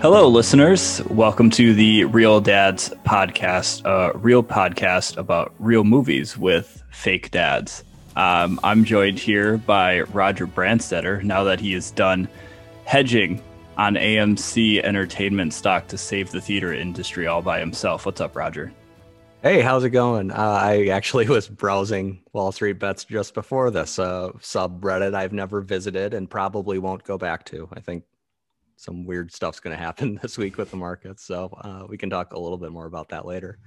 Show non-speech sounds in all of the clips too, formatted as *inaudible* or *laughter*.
Hello, listeners. Welcome to the Real Dads podcast, a real podcast about real movies with fake dads. Um, I'm joined here by Roger Brandstetter now that he is done hedging on AMC Entertainment stock to save the theater industry all by himself. What's up, Roger? Hey, how's it going? Uh, I actually *laughs* was browsing Wall Street Bets just before this uh, subreddit I've never visited and probably won't go back to. I think some weird stuff's going to happen *laughs* this week with the markets. So uh, we can talk a little bit more about that later.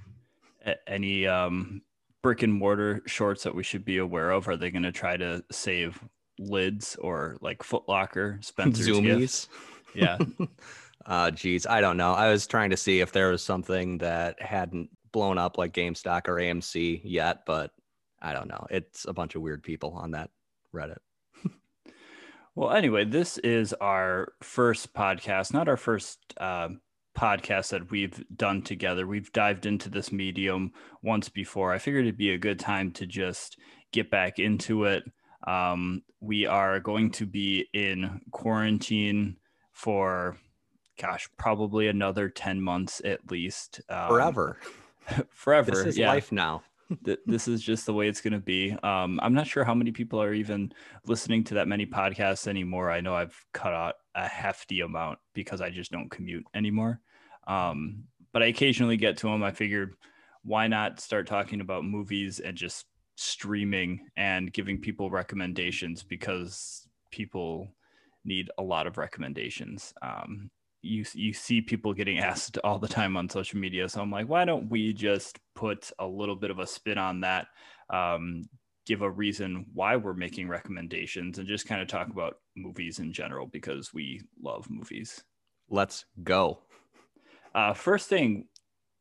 Any um, brick and mortar shorts that we should be aware of? Are they going to try to save lids or like Footlocker, Spencer's Zumiez? Gift? Yeah. *laughs* uh, geez, I don't know. I was trying to see if there was something that hadn't blown up like GameStop or AMC yet, but I don't know. It's a bunch of weird people on that Reddit. *laughs* Well, anyway, this is our first podcast, not our first uh, podcast that we've done together. We've dived into this medium once before. I figured it'd be a good time to just get back into it. Um, we are going to be in quarantine for, gosh, probably another 10 months at least. Um, forever. *laughs* forever. This is yeah. life now this is just the way it's going to be. Um, I'm not sure how many people are even listening to that many podcasts anymore. I know I've cut out a hefty amount because I just don't commute anymore. Um, but I occasionally get to them. I figured why not start talking about movies and just streaming and giving people recommendations because people need a lot of recommendations. Um, you you see people getting *laughs* asked all the time on social media. So I'm like, why don't we just put a little bit of a spin on that, um, give a reason why we're making recommendations, and just kind of talk about movies in general because we love movies. Let's go. Uh, first thing,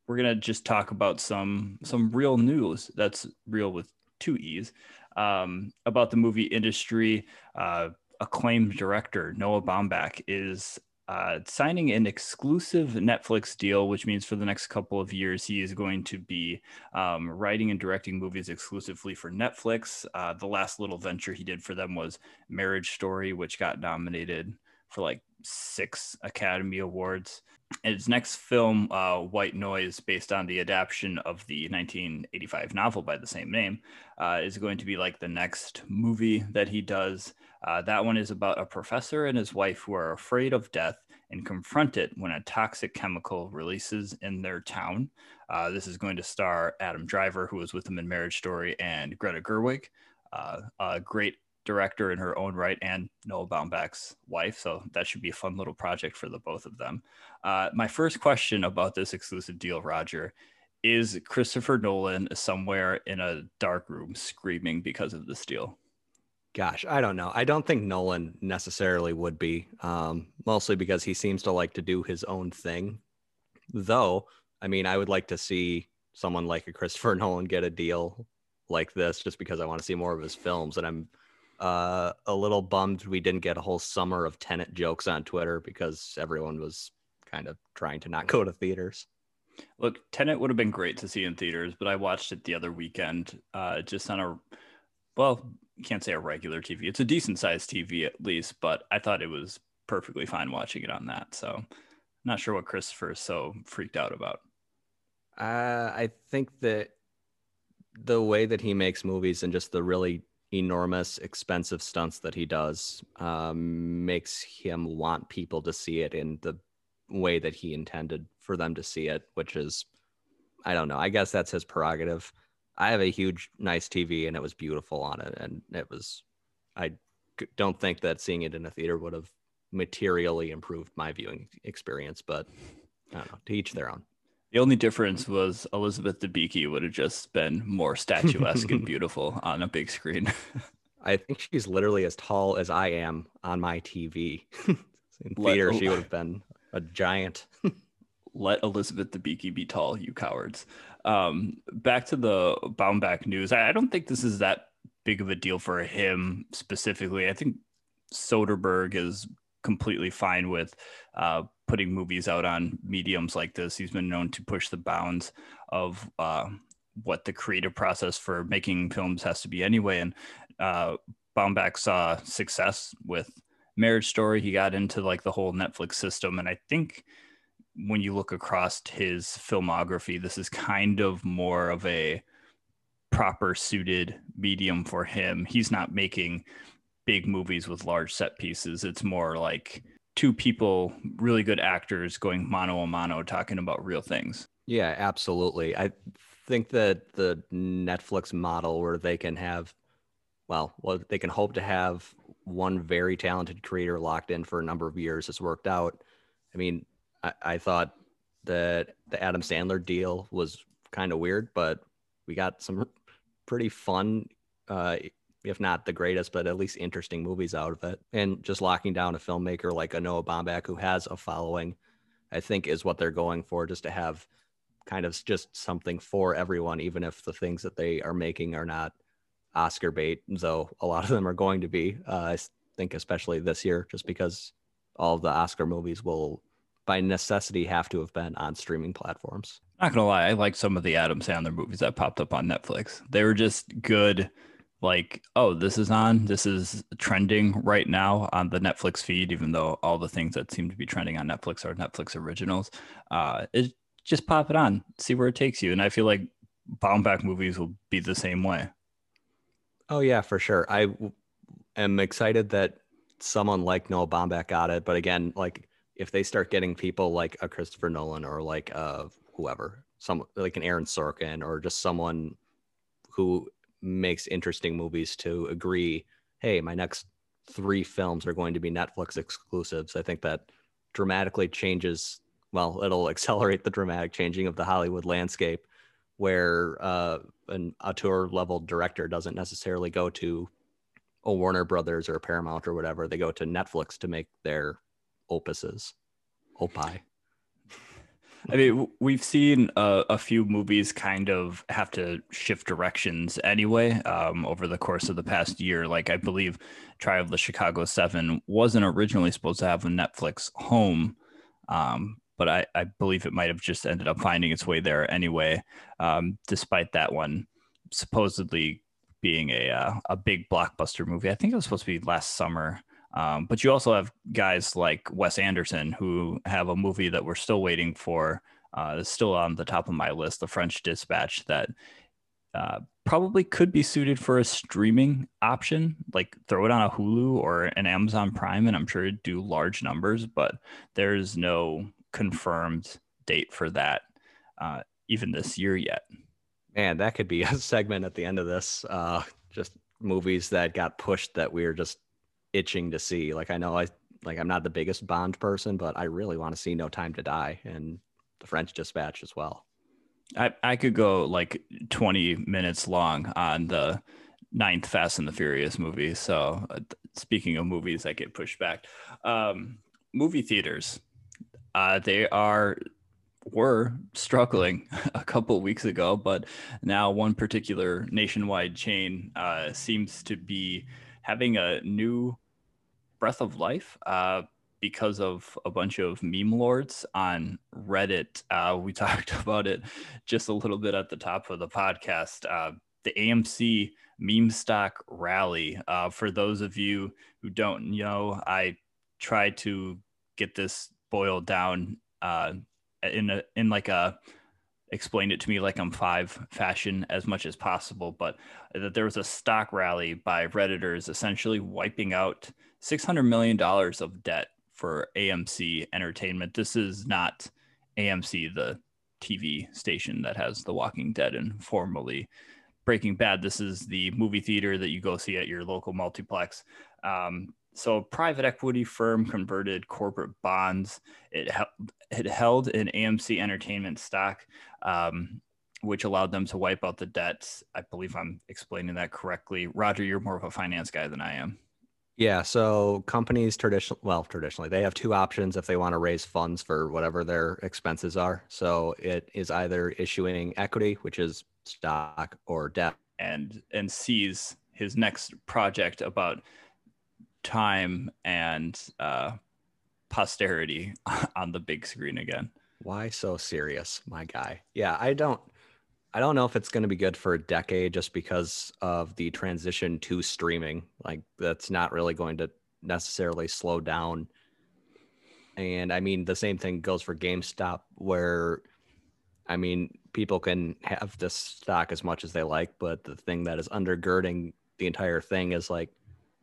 we're gonna just talk about some some real news. That's real with two e's um, about the movie industry. Uh, acclaimed director Noah Baumbach is uh, signing an exclusive Netflix deal, which means for the next couple of years, he is going to be um, writing and directing movies exclusively for Netflix. Uh, the last little venture he did for them was Marriage Story, which got nominated for like six Academy Awards. And his next film, uh, White Noise, based on the adaptation of the 1985 novel by the same name, uh, is going to be like the next movie that he does. Uh, that one is about a professor and his wife who are afraid of death and confront it when a toxic chemical releases in their town. Uh, this is going to star Adam Driver, who was with him in Marriage Story, and Greta Gerwig, uh, a great director in her own right, and Noah Baumbach's wife. So that should be a fun little project for the both of them. Uh, my first question about this exclusive deal, Roger, is Christopher Nolan somewhere in a dark room screaming because of this deal? Gosh, I don't know. I don't think Nolan necessarily would be, um, mostly because he seems to like to do his own thing. Though, I mean, I would like to see someone like a Christopher *laughs* Nolan get a deal like this just because I want to see more of his films. And I'm uh, a little bummed we didn't get a whole summer of Tenet jokes on Twitter because everyone was kind of trying to not *laughs* go to theaters. Look, Tenet would have been great to see in theaters, but I watched it the other weekend uh, just on a, well, can't say a regular TV. It's a decent sized TV at least, but I thought it was perfectly fine watching it on that. So, not sure what Christopher is so freaked out about. Uh, I think that the way that he makes movies and just the really enormous, expensive stunts that he does um, makes him want people to see it in the way that he intended for them to see it, which is, I don't know. I guess that's his prerogative. I have a huge, nice TV, and it was beautiful on it, and it was. I don't think that seeing it in a theater would have materially improved my viewing experience, but I don't know. To each their own. The only difference was Elizabeth Debicki would have just been more statuesque and *laughs* beautiful on a big screen. *laughs* I think she's literally as tall as I am on my TV. *laughs* In theater, Let, she would have been a giant. Let Elizabeth Debicki be tall, you cowards. Um, back to the Baumbach news. I, I don't think this is that big of a deal for him specifically. I think Soderbergh is completely fine with uh, putting movies out on mediums like this. He's been known to push the bounds of uh, what the creative process for making films has to be anyway. And uh, saw success with Marriage Story. He got into like the whole Netflix system, and I think when you look across his filmography, this is kind of more of a proper suited medium for him. He's not making big movies with large set pieces. It's more like two people, really good actors going mano a mano talking about real things. Yeah, absolutely. I think that the Netflix model where they can have well, well, they can hope to have one very talented creator locked in for a number of years has worked out. I mean, I, I thought that the Adam Sandler deal was kind of weird, but we got some pretty fun, uh, if not the greatest, but at least interesting movies out of it. And just locking down a filmmaker like a Noah who has a following, I think is what they're going for, just to have kind of just something for everyone, even if the things that they are making are not Oscar bait, though a lot of them are going to be. Uh, I think, especially this year, just because all the Oscar movies will, by necessity, have to have been on streaming platforms. Not gonna lie, I like some of the Adam Sandler movies that popped up on Netflix. They were just good. Like, oh, this is on. This is trending right now on the Netflix feed, even though all the things that seem to be trending on Netflix are Netflix originals. Uh, it just pop it on, see where it takes you. And I feel like Baumbach movies will be the same way. Oh yeah, for sure. I am excited that someone like Noah Baumbach got it, but again, like if they start getting people like a Christopher Nolan or like uh whoever, some like an Aaron Sorkin or just someone who makes interesting movies to agree, hey, my next three films are going to be Netflix exclusives. I think that dramatically changes. Well, it'll *laughs* accelerate the dramatic changing of the Hollywood landscape where uh, an auteur level director doesn't necessarily go to a Warner Brothers or a Paramount or whatever. They go to Netflix to make their opuses. Opie. I mean, we've seen a, a, few movies kind of have to shift directions anyway um, over the course of the past year. Like, I believe Trial of the Chicago Seven wasn't originally supposed to have a Netflix home, um, but I, I believe it might have just ended up finding its way there anyway, um, despite that one supposedly being a uh, a big blockbuster movie. I think it was supposed to be last summer. Um, but you also have guys like Wes Anderson who have a movie that we're still waiting for. Uh, it's still on the top of my list, The French Dispatch, that uh, probably could be suited for a streaming option. Like throw it on a Hulu or an Amazon Prime, and I'm sure it'd do large numbers. But there's no confirmed date for that uh, even this year yet. Man, that could be *laughs* a segment at the end of this. Uh, just movies that got pushed that we are just itching to see. Like I know I like I'm not the biggest Bond person, but I really want to see No Time to Die and The French Dispatch as well. I, I could go like 20 minutes long on the ninth Fast and the Furious movie. So, uh, speaking of movies that get pushed back, um, movie theaters uh, they are were struggling *laughs* a couple weeks ago, but now one particular nationwide chain uh, seems to be having a new breath of life uh, because of a bunch of meme lords on Reddit. Uh, we *laughs* talked about it just a little bit at the top of the podcast. Uh, the AMC meme stock rally. Uh, for those of you who don't know, I try to get this boiled down uh, in a in like a explain it to me like I'm five fashion as much as possible, but that there was a stock rally by redditors essentially wiping out six hundred million dollars of debt for AMC Entertainment. This is not AMC, the TV station that has The Walking Dead and formerly Breaking Bad. This is the movie theater that you go see at your local multiplex. Um, so private equity firm converted corporate bonds. It held, it held an AMC Entertainment stock, um, which allowed them to wipe out the debts. I believe I'm explaining that correctly. Roger, you're more of a finance guy than I am. Yeah. So companies traditional, well, traditionally they have two options if they want to raise funds for whatever their expenses are. So it is either issuing equity, which is stock, or debt, and and sees his next project about time and uh, posterity *laughs* on the big screen again. Why so serious, my guy? Yeah, I don't. I don't know if it's going to be good for a decade just because of the transition to streaming. Like that's not really going to necessarily slow down. And I mean, the same thing goes for GameStop, where I mean, people can have this stock as much as they like, but the thing that is undergirding the entire thing is like,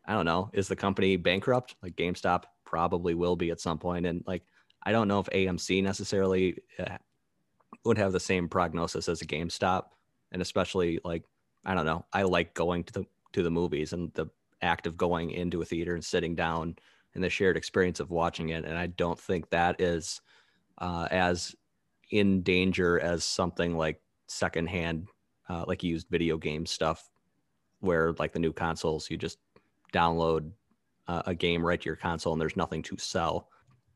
I don't know, is the company bankrupt? Like GameStop probably will be at some point, and like I don't know if AMC necessarily uh, would have the same prognosis as a GameStop, and especially like I don't know, I like going to the to the movies and the act of going into a theater and sitting down and the shared experience of watching it, and I don't think that is uh, as in danger as something like secondhand, uh, like used video game stuff, where like the new consoles, you just download uh, a game right to your console and there's nothing to sell.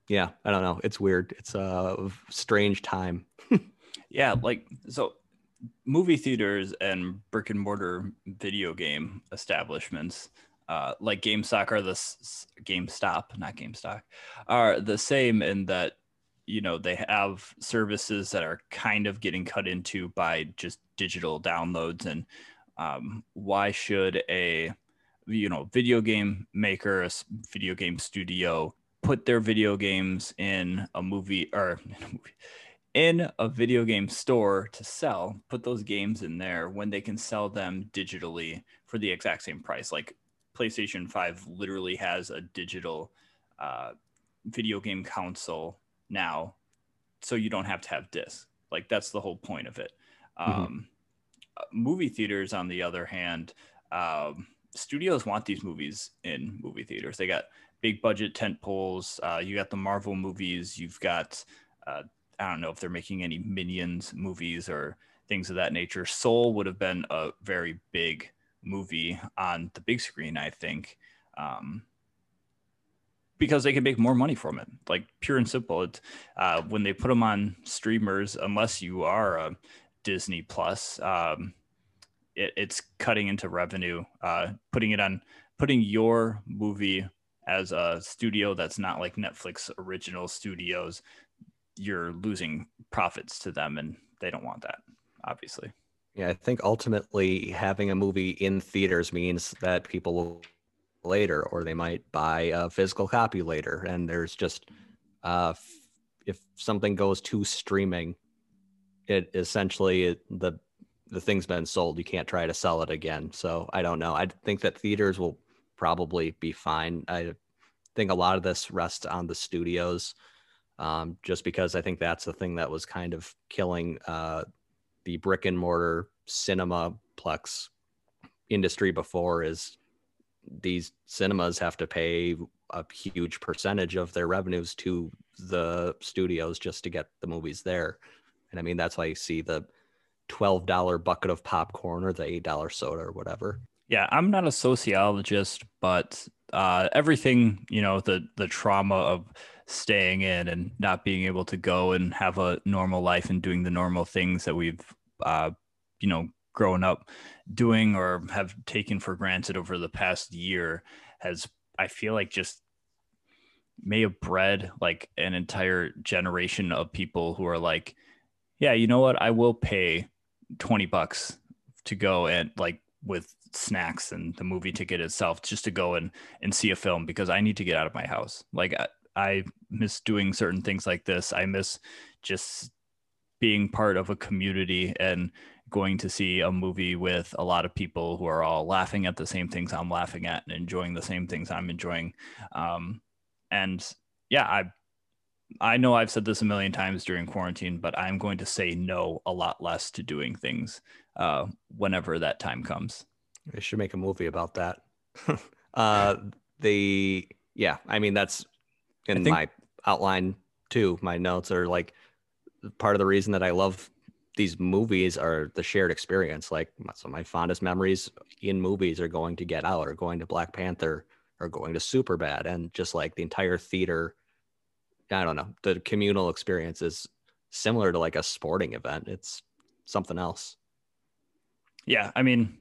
Yeah, I don't know. It's weird. It's a strange time. *laughs* yeah, like so movie theaters and brick and mortar video game establishments uh, like GameStop are the GameStop, not GameStop, are the same in that you know they have services that are kind of getting cut into by just digital downloads and um, why should a you know video game maker a video game studio put their video games in a movie or *laughs* in a video game store to sell put those games in there when they can sell them digitally for the exact same price. Like playstation 5 literally has a digital uh, video game console now so you don't have to have discs. Like that's the whole point of it. Mm-hmm. um, uh, movie theaters on the other hand um, studios want these movies in movie theaters. They got big budget tent poles uh, you got the marvel movies you've got uh, i don't know if they're making any minions movies or things of that nature soul would have been a very big movie on the big screen i think um, because they can make more money from it. Like pure and simple. It's uh, when they put them on streamers, unless you are a Disney Plus, um, it, it's cutting into revenue. Uh, putting it on, putting your movie as a studio that's not like Netflix original studios, you're losing profits to them, and they don't want that, obviously. Yeah, I think ultimately having a movie in theaters means that people will later, or they might buy a physical copy later. And there's just, uh, if something goes to streaming, it essentially it, the the thing's been sold. You can't try to sell it again. So I don't know. I think that theaters will probably be fine. I think a lot of this rests on the studios, um, just because I think that's the thing that was kind of killing uh, the brick and mortar cinema plex industry before is these cinemas have to pay a huge percentage of their revenues to the studios just to get the movies there. And I mean, that's why you see the $12 bucket of popcorn or the $8 soda or whatever. Yeah, I'm not a sociologist, but uh, everything, you know, the the trauma of staying in and not being able to go and have a normal life and doing the normal things that we've, uh, you know, grown up doing or have taken for granted over the past year has I feel like just may have bred like an entire generation of people who are like, yeah, you know what? I will pay 20 bucks to go and like with snacks and the movie ticket itself just to go and, and see a film because I need to get out of my house. Like I, miss doing certain things like this. I miss just being part of a community and going to see a movie with a lot of people who are all laughing at the same things I'm laughing at and enjoying the same things I'm enjoying. Um, and yeah, I I know I've said this a million times during quarantine, but I'm going to say no a lot less to doing things uh, whenever that time comes. I should make a movie about that. *laughs* uh, the yeah, I mean that's in think- my outline too. My notes are like part of the reason that I love these movies are the shared experience. Like some of my fondest memories in movies are going to Get Out or going to Black Panther or going to Superbad, and just like the entire theater. I don't know. The communal experience is similar to like a sporting event. It's something else. Yeah, I mean,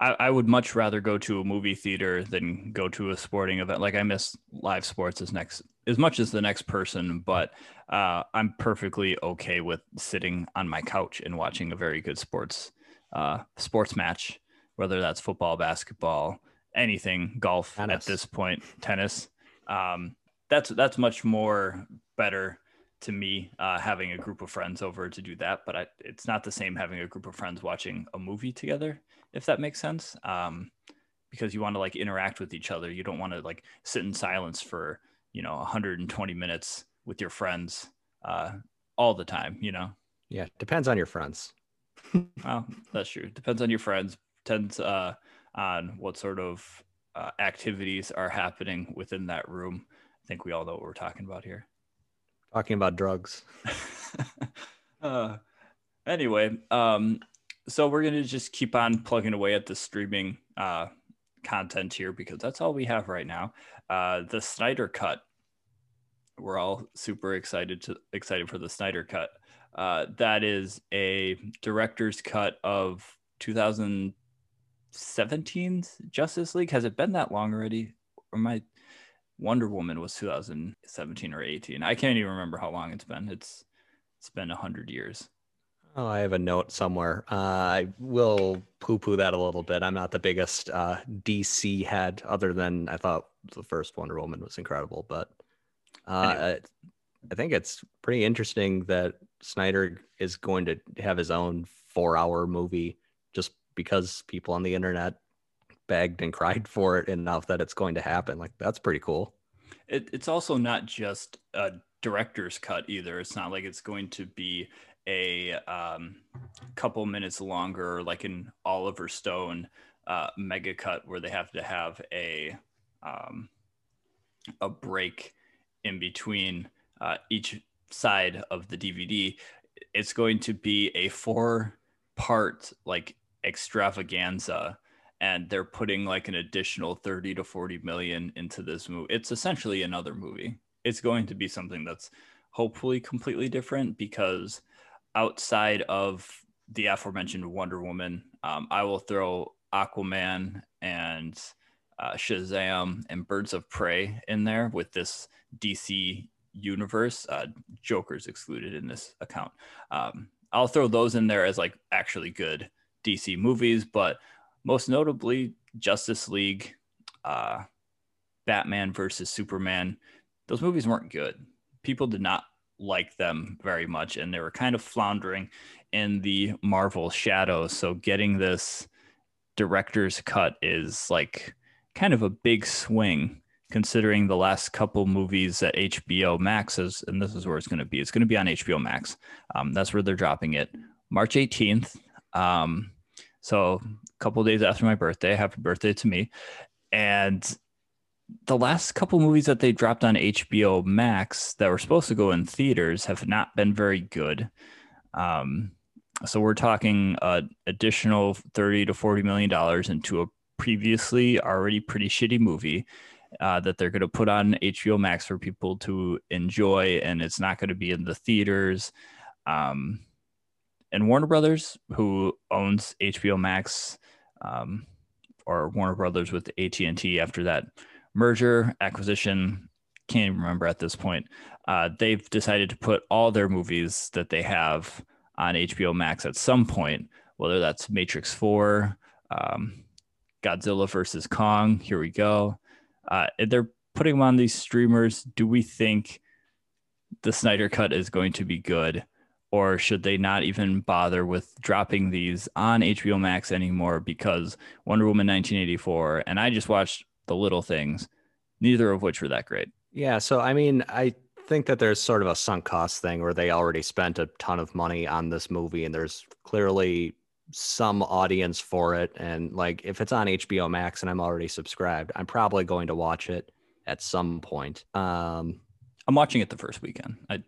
I, I would much rather go to a movie theater than go to a sporting event. Like I miss live sports as next as much as the next person, but uh, I'm perfectly okay with sitting on my couch and watching a very good sports uh, sports match, whether that's football, basketball, anything, golf tennis. at this point, tennis. Um, that's that's much more better to me uh, having a group of friends over to do that. But I, it's not the same having a group of friends watching a movie together, if that makes sense. Um, because you want to like interact with each other. You don't want to like sit in silence for you know 120 minutes with your friends uh, all the time. You know. Yeah, depends on your friends. *laughs* well, that's true. Depends on your friends. Depends uh, on what sort of uh, activities are happening within that room. I think we all know what we're talking about here. Talking about drugs. *laughs* uh, anyway, um, so we're gonna just keep on plugging away at the streaming uh, content here because that's all we have right now. Uh, the Snyder Cut. We're all super excited to excited for the Snyder Cut. Uh, that is a director's cut of 2017's Justice League. Has it been that long already? Or my Wonder Woman was 2017 or 18. I can't even remember how long it's been. It's it's been a hundred years. Oh, I have a note somewhere. Uh, I will poo-poo that a little bit. I'm not the biggest uh, DC head, other than I thought the first Wonder Woman was incredible. But uh, anyway. I think it's pretty interesting that Snyder is going to have his own four-hour movie just because people on the internet begged and cried *laughs* for it enough that it's going to happen. Like that's pretty cool. It, it's also not just a director's cut either. It's not like it's going to be a um, couple minutes longer, like an Oliver Stone uh, mega cut, where they have to have a um, a break in between uh, each side of the DVD. It's going to be a four part like extravaganza and they're putting like an additional 30 to 40 million into this movie. It's essentially another movie. It's going to be something that's hopefully completely different because outside of the aforementioned Wonder Woman, um, I will throw Aquaman and uh, Shazam and Birds of Prey in there with this DC universe. Uh, Joker's excluded in this account. Um, I'll throw those in there as like actually good DC movies, but most notably Justice League, uh, Batman versus Superman. Those movies weren't good. People did not like them very much, and they were kind of floundering in the Marvel shadows. So getting this director's cut is like kind of a big swing considering the last couple movies that HBO Max is, and this is where it's going to be. It's going to be on HBO Max. Um, that's where they're dropping it, March 18th. Um, so a couple days after my birthday. Happy birthday to me. And the last couple movies that they dropped on HBO Max that were supposed to go in theaters have not been very good. Um, so we're talking uh, additional 30 to 40 million dollars into a previously already pretty shitty movie uh, that they're going to put on HBO Max for people to enjoy, and it's not going to be in the theaters. Um, and Warner Brothers, who owns HBO Max, um, or Warner Brothers with AT and T after that merger acquisition, can't even remember at this point. Uh, they've decided to put all their movies that they have on HBO Max at some point, whether that's Matrix Four, um, Godzilla versus Kong. Here we go. Uh, they're putting them on these streamers. Do we think the Snyder Cut is going to be good? or should they not even bother with dropping these on HBO Max anymore because Wonder Woman 1984 and I just watched The Little Things, neither of which were that great. Yeah, so I mean, I think that there's sort of a sunk cost thing where they already spent a ton of money on this movie and there's clearly some audience for it and like if it's on HBO Max and I'm already subscribed, I'm probably going to watch it at some point. Um I'm watching it the first weekend. I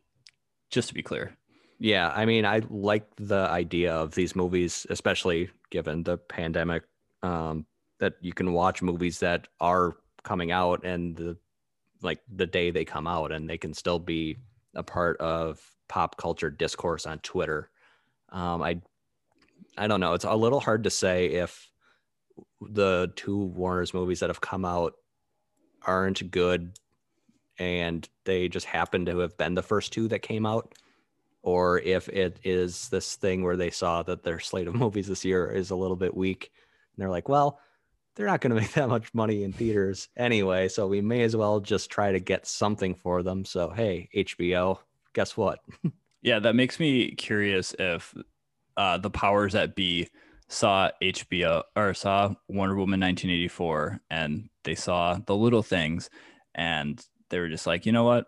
just to be clear. Yeah, I mean, I like the idea of these movies, especially given the pandemic, um, that you can watch movies that are coming out and the like the day they come out, and they can still be a part of pop culture discourse on Twitter. Um, I I don't know. It's a little hard to say if the two Warner's movies that have come out aren't good and they just happen to have been the first two that came out or if it is this thing where they saw that their slate of *laughs* movies this year is a little bit weak and they're like well they're not going *laughs* to make that much money in theaters anyway so we may as well just try to get something for them so hey hbo guess what *laughs* yeah that makes me curious if uh, the powers that be saw hbo or saw wonder woman 1984 and they saw the little things and they were just like you know what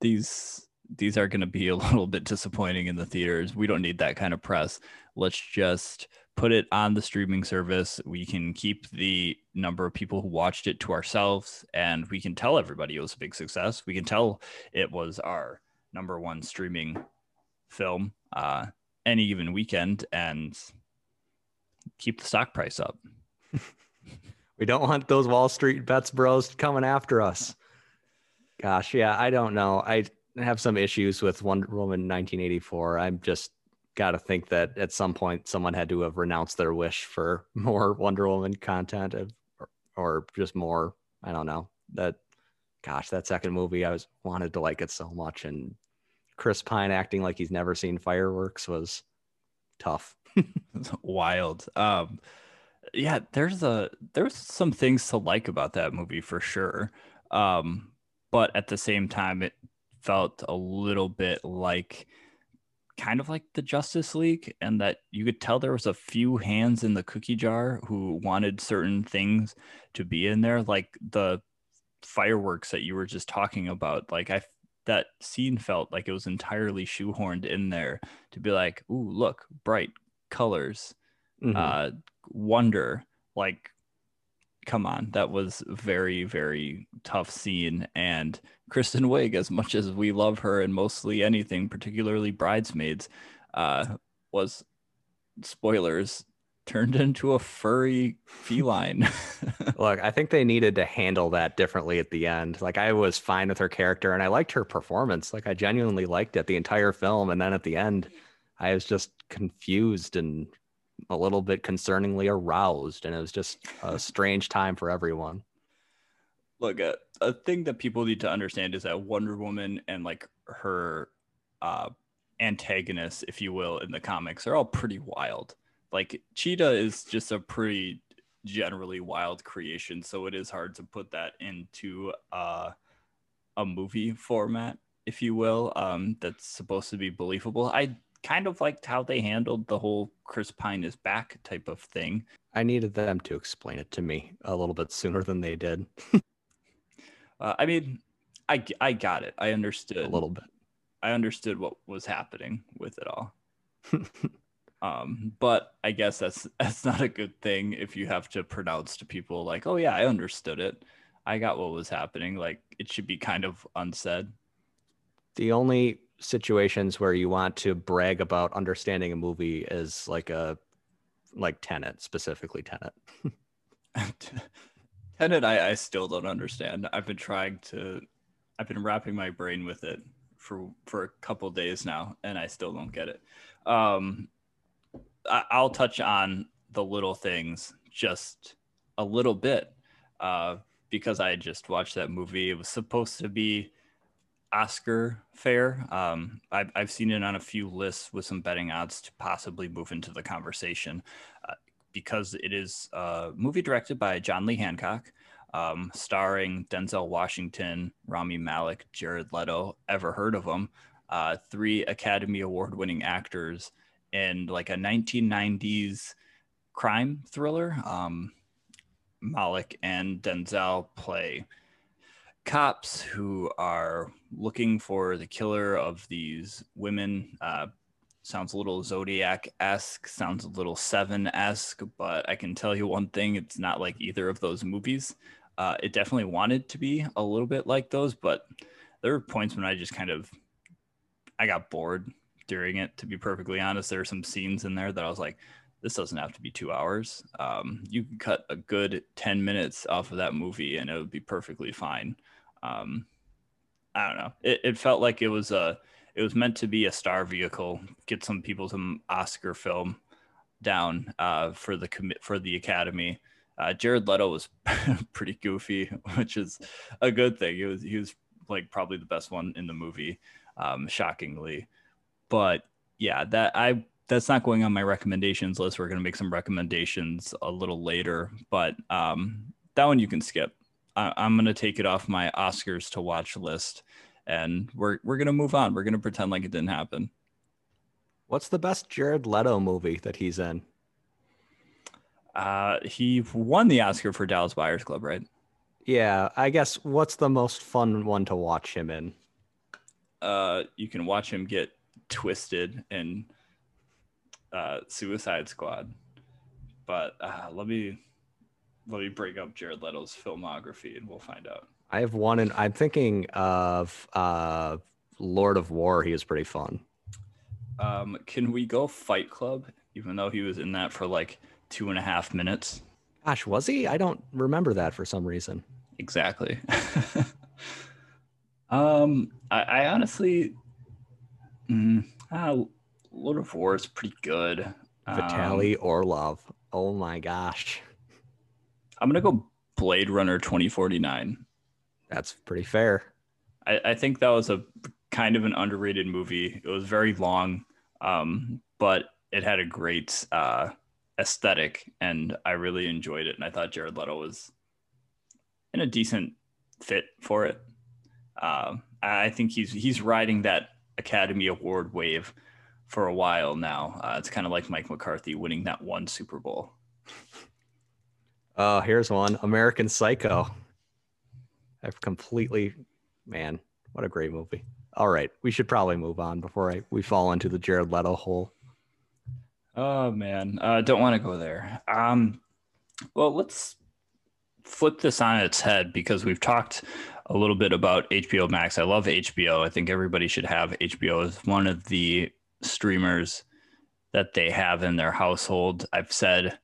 these these are going to be a *laughs* little bit disappointing in the theaters. We don't need that kind of press. Let's just put it on the streaming service. We can keep the number of people who watched it to ourselves, and we can tell everybody it was a big success. We can tell it was our number one streaming film uh, any given weekend, and keep the stock price up. *laughs* we don't want those Wall Street bets bros coming after us. Gosh, yeah, I don't know. I have some issues with Wonder Woman 1984. I'm just got to think that at some point someone had to have renounced their wish for *laughs* more Wonder Woman content or, or just more. I don't know that. Gosh, that second movie, I was wanted to like it so much, and Chris Pine acting like he's never seen fireworks was tough. *laughs* Wild. Um, yeah, there's a there's some things to like about that movie for sure. Um, but at the same time, it felt a little bit like kind of like the Justice League, and that you could tell there was a few hands in the cookie jar who wanted certain things to be in there, like the fireworks that you were just talking about. Like I that scene felt like it was entirely shoehorned in there to be like, ooh, look, bright colors, mm-hmm. uh, wonder, like come on, that was very, very tough scene. And Kristen Wiig, as much as we love her and mostly anything, particularly Bridesmaids, uh, was spoilers turned into a furry feline. *laughs* Look, I think they needed to handle that differently at the end. Like I was fine with her character and I liked her performance. Like I genuinely liked it the entire film. And then at the end, I was just confused and a little bit concerningly aroused, and it was just a *laughs* strange time for everyone. Look, a, a thing that people need to understand is that Wonder Woman and like her uh, antagonists, if you will, in the comics are all pretty wild. Like Cheetah is just a pretty generally wild creation, so it is hard to put that into uh, a movie format, if you will, um, that's supposed to be believable. I kind of liked how they handled the whole Chris Pine is back type of thing. I needed them to explain it to me a little bit sooner than they did. *laughs* uh, I mean, I, I got it. I understood a little bit. I understood what was happening with it all. *laughs* um, but I guess that's *laughs* that's not a good thing if you have to pronounce to people like, "Oh yeah, I understood it. I got what was happening." Like it should be kind of unsaid. The only situations where you want to brag about understanding a movie is like a like Tenet specifically Tenet. *laughs* Tenet, I, I still don't understand. I've been trying to, I've been wrapping my brain with it for for a couple days now, and I still don't get it. Um, I, I'll touch on the little things just a little bit uh, because I just watched that movie. It was supposed to be Oscar fair. Um, I've, I've seen it on a few lists with some betting odds to possibly move into the conversation uh, because it is a movie directed by John Lee Hancock, um, starring Denzel Washington, Rami Malek, Jared Leto. Ever heard of them? Uh, three Academy Award winning actors and like a 1990s crime thriller. Um, Malek and Denzel play cops who are looking for the killer of these women. Uh, sounds a little Zodiac esque, sounds a little Seven esque, but I can tell you one thing it's not like either of those movies. Uh, it definitely wanted to be a little bit like those, but there were points when I just kind of I got bored during it. To be perfectly honest, there are some scenes in there that I was like, this doesn't have to be two hours. Um, you can cut a good 10 minutes off of that movie and it would be perfectly fine. Um, I don't know. It, it felt like it was a it was meant to be a star vehicle, get some people some Oscar film. down uh, for the commit for the Academy. Uh, Jared Leto was *laughs* pretty goofy, which is a good thing. He was he was like probably the best one in the movie, um, shockingly. But yeah, that I that's not going on my recommendations list. We're gonna make some recommendations a little later, but um, that one you can skip. I, I'm gonna take it off my Oscars to watch list, and we're we're gonna move on. We're gonna pretend like it didn't happen. What's the best Jared Leto movie that he's in? Uh, he won the Oscar for Dallas Buyers Club, right? Yeah, I guess what's the most fun one to watch him in? Uh, you can watch him get twisted in uh, Suicide Squad, but uh, let me let me break up Jared Leto's filmography and we'll find out. I have one, and I'm thinking of uh, Lord of War. He was pretty fun. Um, can we go Fight Club? Even though he was in that for like two and a half minutes. Gosh, was he? I don't remember that for some reason. Exactly. *laughs* um, I, I honestly, mm, uh, Lord of War is pretty good. Vitaly um, Orlov. Oh my gosh. I'm gonna go Blade Runner 2049. That's pretty fair. I, I think that was a kind of an underrated movie. It was very long, um, but it had a great uh, aesthetic, and I really enjoyed it. And I thought Jared Leto was in a decent fit for it. Uh, I think he's he's riding that Academy Award wave for a while now. Uh, it's kind of like Mike McCarthy winning that one Super Bowl. *laughs* Oh, here's one American Psycho. I've completely, man, what a great movie. All right, we should probably move on before I we fall into the Jared Leto hole. Oh man, uh, don't want to go there. Um, well, let's flip this on its head because we've talked a little bit about HBO Max. I love HBO. I think everybody should have HBO as one of the streamers that they have in their household. I've said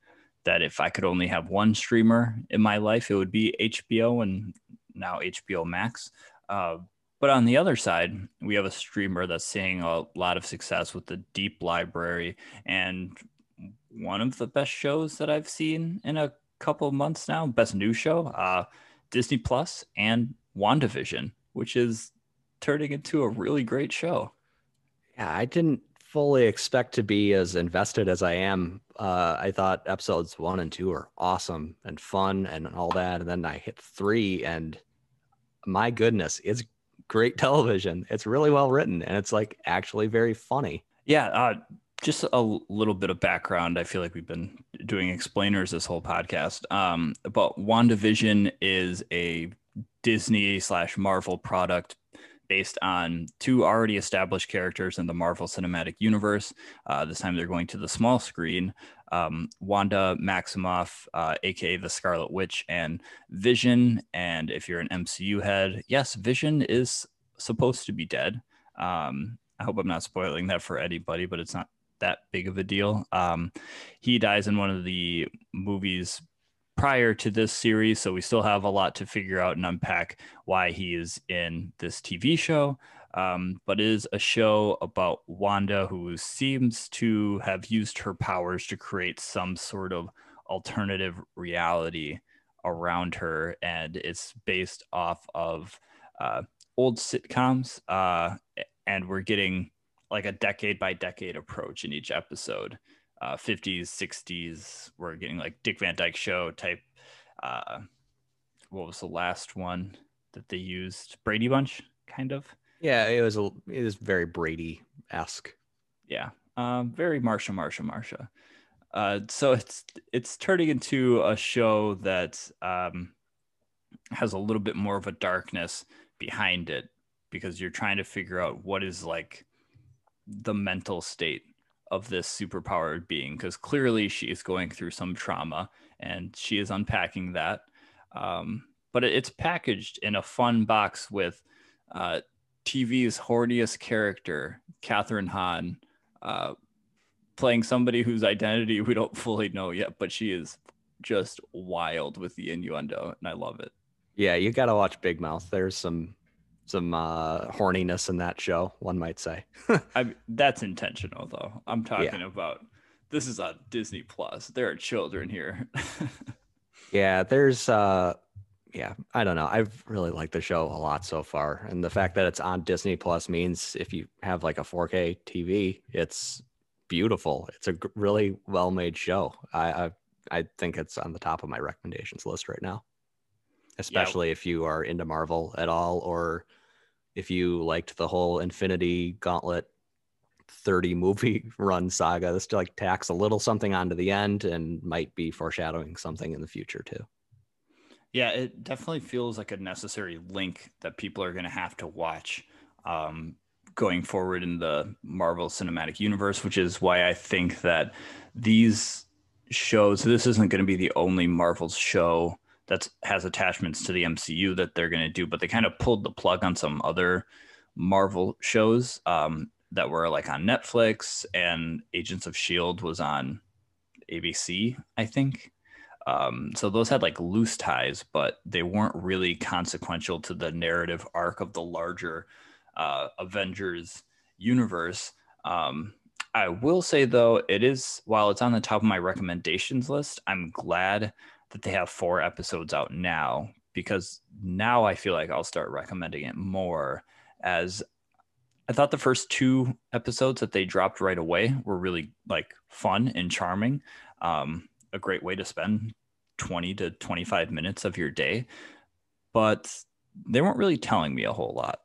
that if I could only have one streamer in my life, it would be HBO and now HBO Max. Uh, but on the other side, we have a streamer that's seeing a lot of success with the deep library and one of the best shows that I've seen in a couple of months now, best new show, uh, Disney Plus and WandaVision, which is turning into a really great show. Yeah, I didn't fully expect to be as invested as I am. Uh, I thought episodes one and two are awesome and fun and all that. And then I hit three, and my goodness, it's great *laughs* television. It's really well written and it's like actually very funny. Yeah, uh, just a little bit of background. I feel like we've been doing explainers this whole podcast. Um, but WandaVision is a Disney slash Marvel product based on two already established characters in the Marvel Cinematic Universe. Uh, this time they're going to the small screen. Um, Wanda Maximoff, uh, aka the Scarlet Witch, and Vision. And if you're an MCU head, yes, Vision is supposed to be dead. Um, I hope I'm not spoiling that for anybody, but it's not that big of a deal. Um, he dies in one of the movies prior to this series. So we still have a lot to figure out and unpack why he is in this TV show. Um, but it is a show about Wanda who seems to have used her powers to create some sort of alternative reality around her. And it's based off of uh, old sitcoms. Uh, and we're getting like a decade by decade approach in each episode uh, 50s, 60s. We're getting like Dick Van Dyke Show type. Uh, what was the last one that they used? Brady Bunch, kind of. Yeah, it was a, it was very Brady esque. Yeah, um, very Marcia, Marcia, Marcia. Uh, so it's it's turning into a show that um, has a little bit more of a darkness behind it because you're trying to figure out what is like the mental state of this superpowered being because clearly she is going through some trauma and she is unpacking that. Um, but it's packaged in a fun box with uh, TV's horniest character, Kathryn Hahn, uh, playing somebody whose identity we don't fully know yet, but she is just wild with the innuendo, and I love it. Yeah, you got to watch Big Mouth. There's some some uh, horniness in that show, one might say. *laughs* I, that's intentional, though. I'm talking yeah. about this is on Disney Plus. There are children here. *laughs* yeah, there's uh yeah, I don't know. I've really liked the show a lot so far. And the fact that it's on Disney Plus means if you have like a 4K TV, it's beautiful. It's a really well-made show. I I, I think it's on the top of my recommendations list right now. Especially yeah. if you are into Marvel at all or if you liked the whole Infinity Gauntlet 30 movie *laughs* run saga. This like tacks a little something onto the end and might be foreshadowing something in the future too. Yeah, it definitely feels like a necessary link that people are going to have to watch um, going forward in the Marvel Cinematic Universe, which is why I think that these shows, this isn't going to be the only Marvel show that has attachments to the MCU that they're going to do, but they kind of pulled the plug on some other Marvel shows um, that were like on Netflix, and Agents of S.H.I.E.L.D. was on ABC, I think. Um, so those had like loose ties, but they weren't really consequential to the narrative arc of the larger uh, Avengers universe. Um, I will say though, it is while it's on the top of my recommendations list, I'm glad that they have four episodes out now because now I feel like I'll start recommending it more as I thought the first two episodes that they dropped right away were really like fun and charming. Um, a great way to spend 20 to 25 minutes of your day, but they weren't really telling me a whole lot.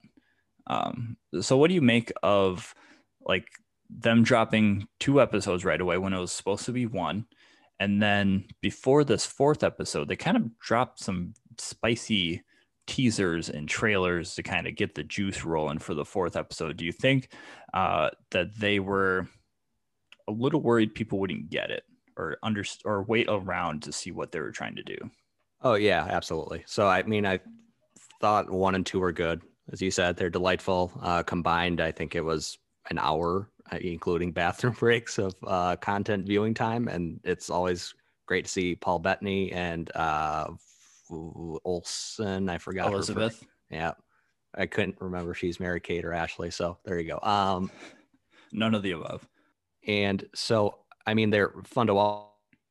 Um, so, what do you make of like them dropping two episodes right away when it was supposed to be one? And then before this fourth episode, they kind of dropped some spicy teasers and trailers to kind of get the juice rolling for the fourth episode. Do you think uh, that they were a little worried people wouldn't get it? or under or wait around to see what they were trying to do. Oh yeah, absolutely. So I mean, I thought one and two were good, as you said. They're delightful. Uh, combined, I think it was an hour, including bathroom *laughs* breaks of uh, content viewing time, and it's always great to see Paul Bettany and uh, Olsen. I forgot Elizabeth. yeah, I couldn't remember she's Mary Kate or Ashley. So there you go. Um, *laughs* None of the above. And so I mean, they're fun to watch.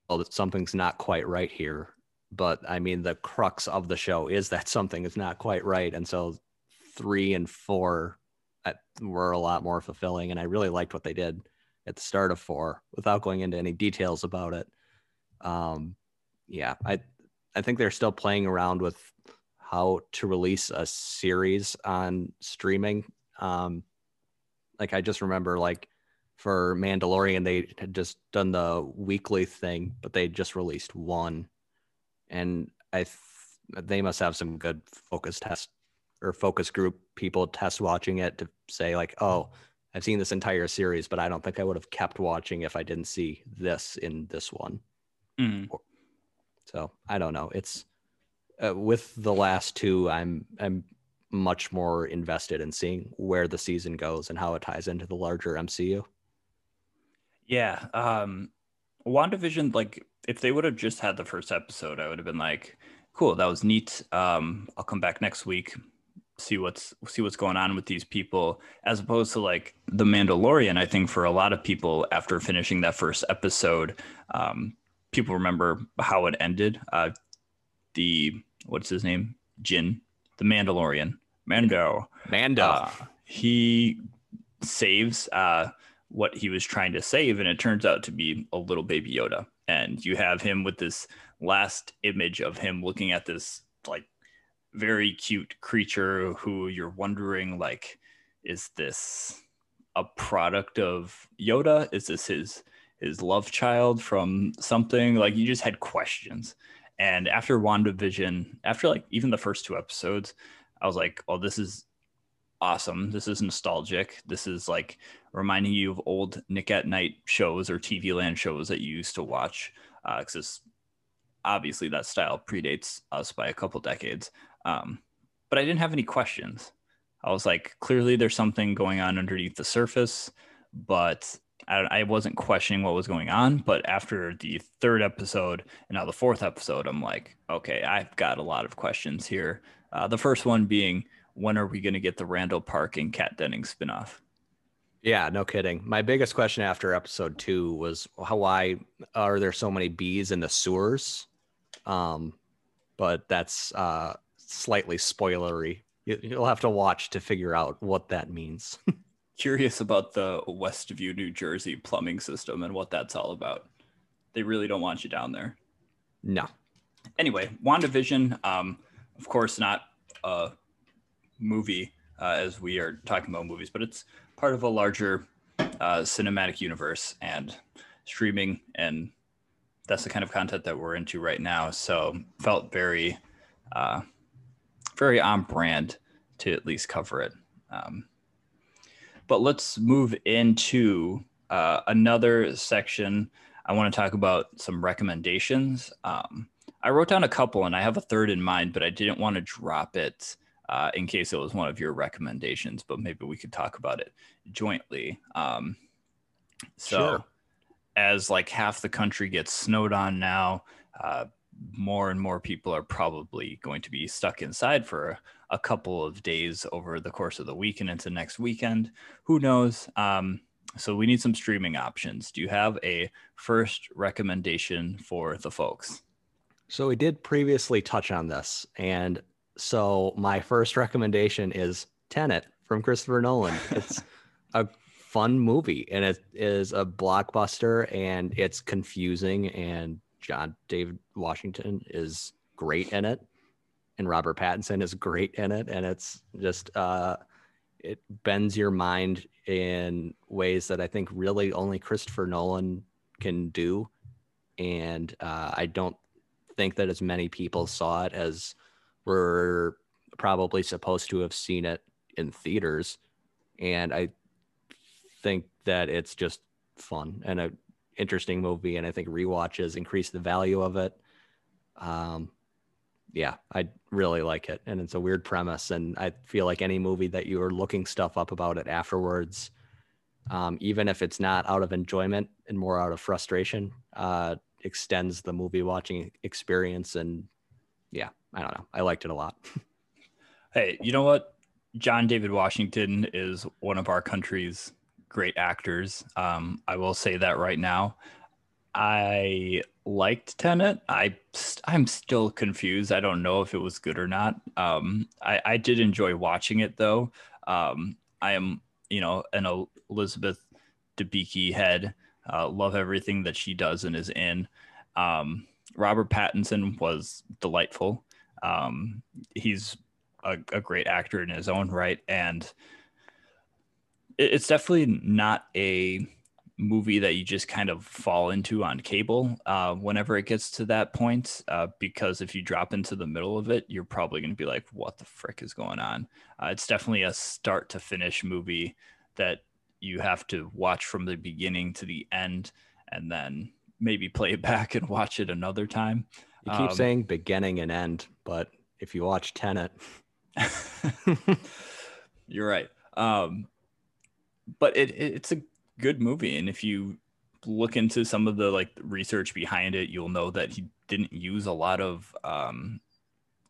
That something's not quite right here, but I mean, the crux of the show is that something is not quite right, and so three and four were a lot more fulfilling, and I really liked what they did at the start of four, without going into any details about it. Um, yeah, I I think they're still playing around with how to release a series on streaming. Um, like I just remember like for Mandalorian, they had just done the weekly thing, but they just released one, and I th- they must have some good focus test or focus group people test watching it to say like, oh, I've seen this entire series, but I don't think I would have kept watching if I didn't see this in this one. Mm. So I don't know. It's uh, with the last two, I'm I'm much more invested in seeing where the season goes and how it ties into the larger MCU. Yeah. Um WandaVision, like if they would have just had the first episode, I would have been like, cool, that was neat. Um, I'll come back next week, see what's see what's going on with these people, as opposed to like The Mandalorian, I think for a lot of people after finishing that first episode, um, people remember how it ended. Uh the what's his name? Jin, the Mandalorian. Mando. Mando. Uh, he saves uh what he was trying to save, and it turns out to be a little baby Yoda. And you have him with this last image of him looking at this like very cute creature who you're wondering like, is this a product of Yoda? Is this his his love child from something? Like you just had questions. And after WandaVision, after like even the first two episodes, I was like, oh, this is awesome. This is nostalgic. This is like reminding you of old Nick at Night shows or TV Land shows that you used to watch. Because uh, obviously that style predates us by a couple decades. Um, but I didn't have any questions. I was like, clearly there's something going on underneath the surface, but I, I wasn't questioning what was going on. But after the third episode and now the fourth episode, I'm like, okay, I've got a lot of questions here. Uh, the first one being, when are we going to get the Randall Park and Kat Dennings spinoff? Yeah, no kidding. My biggest question after episode two was how why are there so many bees in the sewers? Um, but that's uh, slightly spoilery. You, you'll have to watch to figure out what that means. *laughs* Curious about the Westview, New Jersey plumbing system and what that's all about. They really don't want you down there. No. Anyway, WandaVision, um, of course, not a movie uh, as we are talking about movies, but it's part of a larger uh, cinematic universe and streaming, and that's the kind of content that we're into right now. So felt very, uh, very on brand to at least cover it. Um, but let's move into uh, another section. I want to talk about some recommendations. Um, I wrote down a couple, and I have a third in mind, but I didn't want to drop it uh, in case it was one of your recommendations, but maybe we could talk about it jointly. Um, so, sure. as like half the country gets snowed on now, uh, more and more people are probably going to be stuck inside for a couple of days over the course of the week and into next weekend. Who knows? Um, so we need some streaming options. Do you have a first recommendation for the folks? So we did previously touch on this, and so my first recommendation is Tenet from Christopher Nolan. *laughs* It's a fun movie and it is a blockbuster and it's confusing and John David Washington is great in it and Robert Pattinson is great in it and it's just uh it bends your mind in ways that I think really only Christopher Nolan can do and uh, I don't think that as many people saw it as were probably supposed to have seen it in theaters. And I think that it's just fun and a interesting movie. And I think re-watches increase the value of it. Um, yeah, I really like it. And it's a weird premise. And I feel like any movie that you are looking stuff up about it afterwards, um, even if it's not out of enjoyment and more out of frustration, uh, extends the movie watching experience. And yeah, I don't know. I liked it a lot. *laughs* hey, you know what? John David Washington is one of our country's great actors. Um, I will say that right now. I liked Tenet. I I'm still confused. I don't know if it was good or not. Um, I I did enjoy watching it though. Um, I am you know an Elizabeth Debicki head. Uh, love everything that she does and is in. Um, Robert Pattinson was delightful. Um, he's a, a, great actor in his own right, and it's definitely not a movie that you just kind of fall into on cable uh, whenever it gets to that point. Uh, because if you drop into the middle of it, you're probably going to be like, "What the frick is going on?" Uh, it's definitely a start to finish movie that you have to watch from the beginning to the end, and then maybe play it back and watch it another time. You keep um, saying beginning and end, but if you watch Tenet, *laughs* you're right. Um, but it, it, it's a good movie, and if you look into some of the like research behind it, you'll know that he didn't use a lot of um,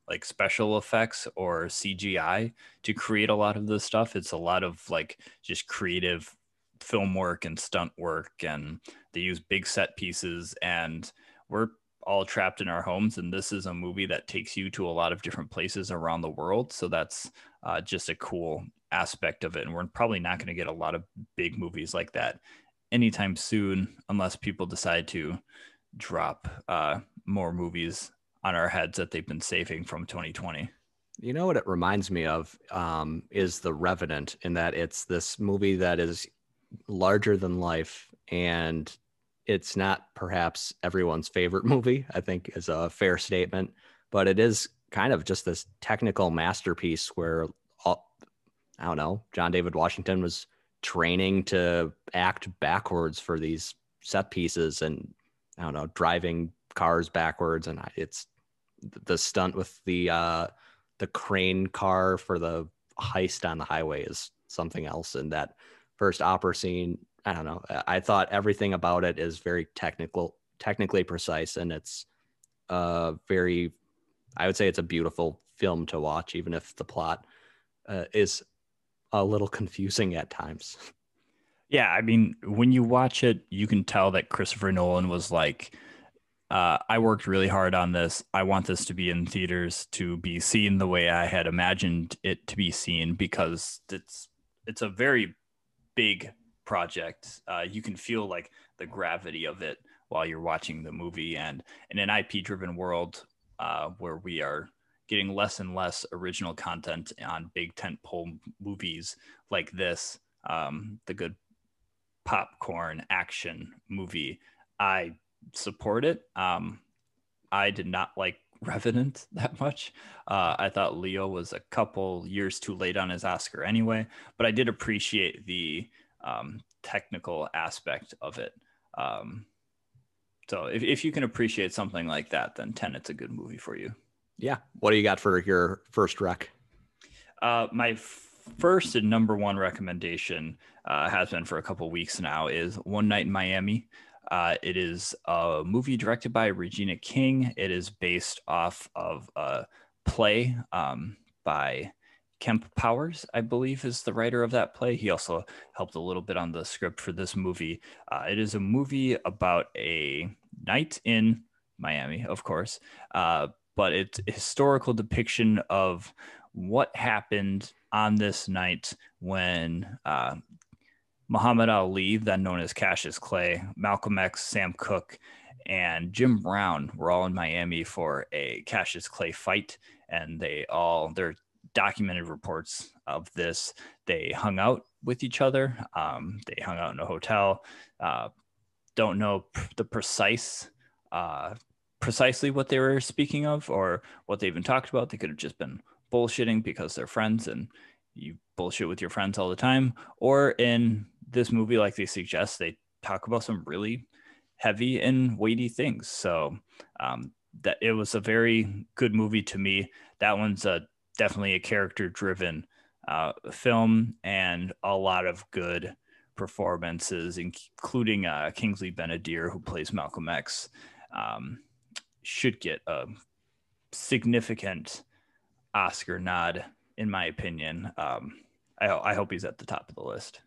like special effects or CGI to create a lot of this stuff. It's a lot of like just creative film work and stunt work, and they use big set pieces, and we're all trapped in our homes. And this is a movie that takes you to a lot of different places around the world. So that's uh, just a cool aspect of it and we're probably not going to get a lot of big movies like that anytime soon unless people decide to drop uh, more movies on our heads that they've been saving from 2020 you know what it reminds me of um, is the revenant in that it's this movie that is larger than life and it's not perhaps everyone's favorite movie, I think is a fair statement, but it is kind of just this technical masterpiece where I don't know, John David Washington was training to act backwards for these set pieces and I don't know, driving cars backwards and it's the stunt with the uh the crane car for the heist on the highway is something else and that first opera scene I don't know. I thought everything about it is very technical, technically precise, and it's uh very. I would say it's a beautiful film to watch, even if the plot uh, is a little confusing at times. *laughs* Yeah, I mean, when you watch it, you can tell that Christopher Nolan was like, uh, I worked really hard on this. I want this to be in theaters to be seen the way I had imagined it to be seen because it's it's a very big project. Uh, you can feel like the gravity of it while you're watching the movie, and in an IP driven world uh, where we are getting less and less original content on big tentpole movies like this, um, the good popcorn action movie. I support it. Um, I did not like *laughs* Revenant that much. Uh, I thought Leo was a couple years too late on his Oscar anyway, but I did appreciate the um, technical aspect of it. Um, so if, if you can appreciate something like that, then Tenet's a good movie for you. Yeah. What do you got for your first rec? Uh, my first and number one recommendation uh, has been for a couple weeks now is One Night in Miami. Uh, it is a movie directed by Regina King. It is based off of a play um, by Kemp Powers, I believe, is the writer of that play. He also helped a little bit on the script for this movie. Uh, it is a movie about a night in Miami, of course, uh, but it's a historical depiction of what happened on this night when uh, Muhammad Ali, then known as Cassius Clay, Malcolm X, Sam Cooke, and Jim Brown were all in Miami for a Cassius Clay fight. And they all, their documented reports of this. They hung out with each other. Um, they hung out in a hotel. Uh, don't know the precise, uh, precisely what they were speaking of or what they even talked about. They could have just been bullshitting because they're friends and you bullshit with your friends all the time. Or in this movie, like they suggest, they talk about some really heavy and weighty things. So um, that it was a very good movie to me. That one's a definitely a character driven uh, film and a lot of good performances, including uh, Kingsley Ben-Adir, who plays Malcolm X. Um, should get a significant Oscar nod, in my opinion. Um, I, I hope he's at the top of the list.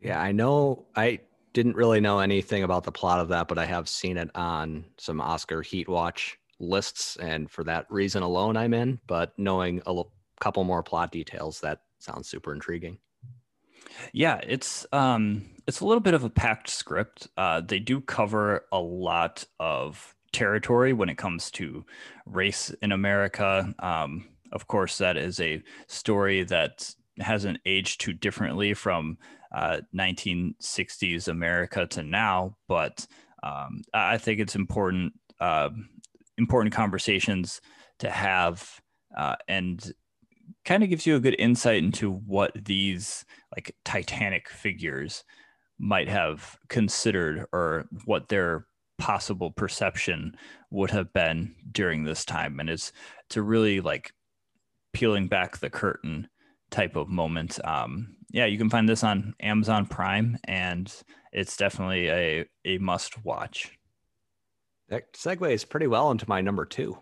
Yeah, I know. I didn't really know anything about the plot of that, but I have seen it on some Oscar Heat Watch lists, and for that reason alone, I'm in. But knowing a l- couple more plot details, that sounds super intriguing. Yeah, it's um, it's a little bit of a packed script. Uh, they do cover a lot of territory when it comes to race in America. Um, of course, that is a story that hasn't aged too differently from uh, 1960s America to now, but um, I think it's important uh, important conversations to have, uh, and kind of gives you a good insight into what these like Titanic figures might have considered or what their possible perception would have been during this time, and it's to really like peeling back the curtain type of moment. Um, yeah, you can find this on Amazon Prime, and it's definitely a a must watch. That segues pretty well into my number two,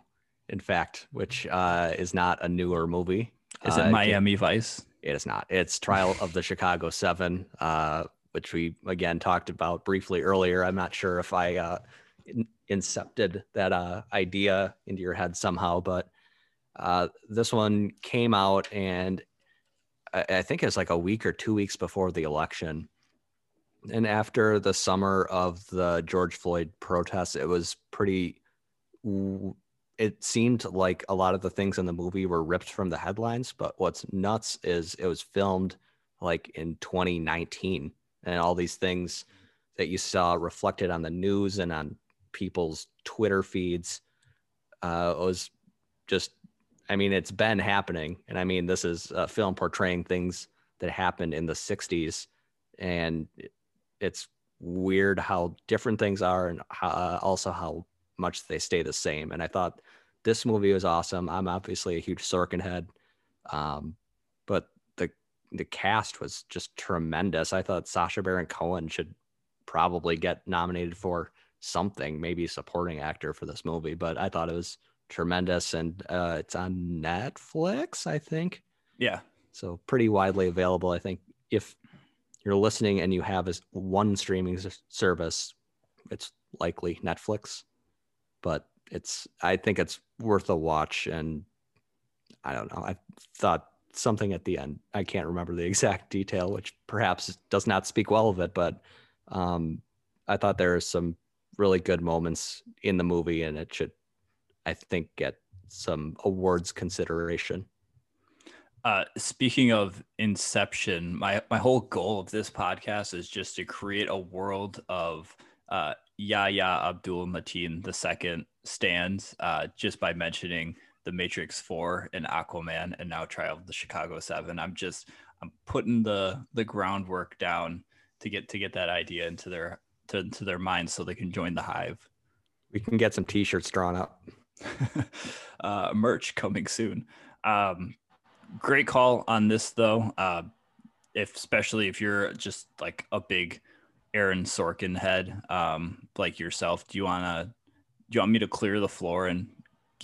in fact, which uh, is not a newer movie. Is it uh, Miami Vice? It is not. It's Trial of the Chicago Seven, uh, which we again talked about briefly earlier. I'm not sure if I uh, in- incepted that uh, idea into your head somehow, but uh, this one came out and I, I think it's like a week or two weeks before the election. And after the summer of the George Floyd protests, it was pretty. It seemed like a lot of the things in the movie were ripped from the headlines. But what's nuts is it was filmed like in 2019, and all these things that you saw reflected on the news and on people's Twitter feeds uh, was just I mean, it's been happening. And I mean, this is a film portraying things that happened in the 60s. And it's weird how different things are and how, uh, also how much they stay the same. And I thought this movie was awesome. I'm obviously a huge Sorkin head. Um, the cast was just tremendous. I thought Sacha Baron Cohen should probably get nominated for something, maybe supporting actor for this movie. But I thought it was tremendous, and uh, it's on Netflix, I think. Yeah. So pretty widely available. I think if you're listening and you have is one streaming service, it's likely Netflix, but it's I think it's worth a watch. And I don't know. I thought something at the end. I can't remember the *laughs* exact detail, which perhaps does not speak well of it, but um, I thought there are some really good moments in the movie, and it should, I think, get some awards consideration. Uh, speaking of Inception, my my whole goal of this podcast is just to create a world of uh, Yahya Abdul Mateen II stands uh, just by mentioning the Matrix Four and Aquaman, and now Trial of the Chicago Seven. I'm just I'm putting the the groundwork down to get to get that idea into their to, into their minds so they can join the hive. We can get some T-shirts drawn up. *laughs* uh, merch coming soon. Um, great call on this though. Uh, if especially if you're just like a big Aaron Sorkin head, um, like yourself, do you wanna do you want me to clear the floor and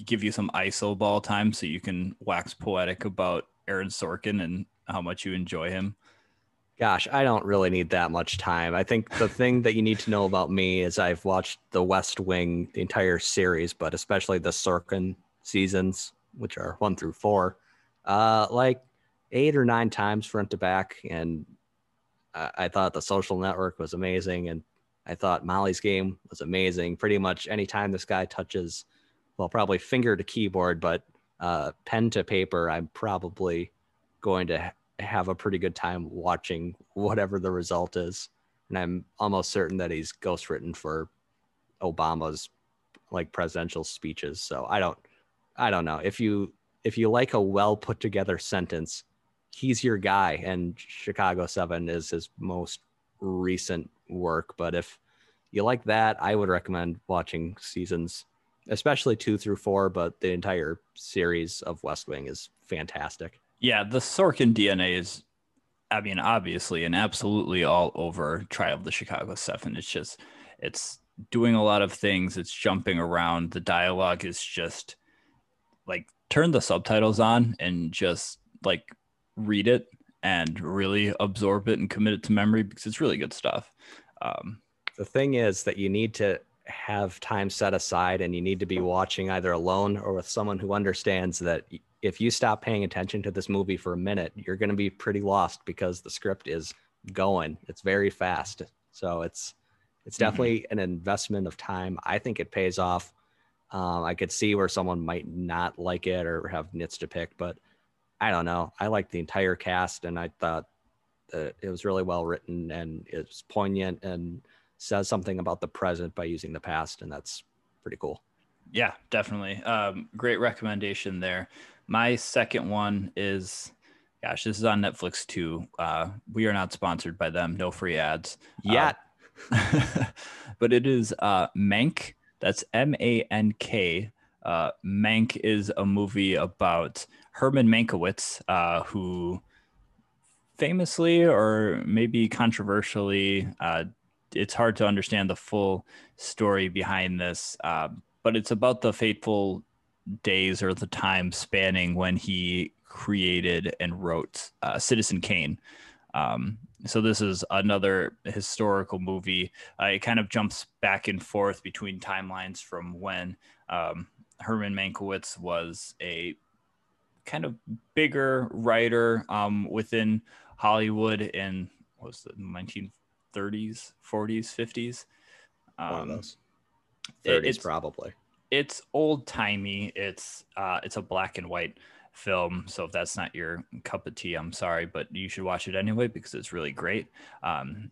give you some iso ball time so you can wax poetic about Aaron Sorkin and how much you enjoy him? Gosh, I don't really need that much time. I think the thing that you need to know about me is I've watched The West Wing, the entire series, but especially the Sorkin seasons, which are one through four, uh, like eight or nine times front to back. And I, I thought The Social Network was amazing. And I thought Molly's Game was amazing. Pretty much anytime this guy touches, well, probably finger to keyboard, but uh, pen to paper, I'm probably going to have a pretty good time watching whatever the result is. And I'm almost certain that he's ghostwritten for Obama's like presidential speeches. So I don't, I don't know if you if you like a well put together sentence, he's your guy. And Chicago Seven is his most recent work. But if you like that, I would recommend watching seasons, especially two through four. But the entire series of West Wing is fantastic. Yeah, the Sorkin DNA is, I mean, obviously and absolutely all over Trial of the Chicago Seven. It's just, it's doing a lot of things. It's jumping around. The dialogue is just like turn the subtitles on and just like read it and really absorb it and commit it to memory because it's really good stuff. Um, the thing is that you need to have time set aside and you need to be watching either alone or with someone who understands that if you stop paying attention to this movie for a minute, you're going to be pretty lost because the script is going. It's very fast. So it's it's mm-hmm. definitely mm-hmm. an investment of time. I think it pays off. Um, I could see where someone might not like it or have nits to pick, but I don't know. I like the entire cast, and I thought that it was really well written and it's poignant and says something about the present by using the past, and that's pretty cool. Yeah, definitely. Um, great recommendation there. My second one is, gosh, this is on Netflix too. Uh, we are not sponsored by them. No free ads yet. Uh, *laughs* but it is uh, Mank. That's M A N K. Uh, Mank is a movie about Herman Mankiewicz, uh, who famously or maybe controversially, uh, it's hard to understand the full story behind this, uh, but it's about the fateful days or the time spanning when he created and wrote uh, Citizen Kane. Um, so this is another historical movie. Uh, it kind of jumps back and forth between timelines from when um, Herman Mankiewicz was a kind of bigger writer um, within Hollywood in was the 1930s, 40s, 50s. Um, One of those. 30s it, probably it's old timey. It's uh, it's a black and white film. So if that's not your cup of tea, I'm sorry, but you should watch it anyway because it's really great. Um,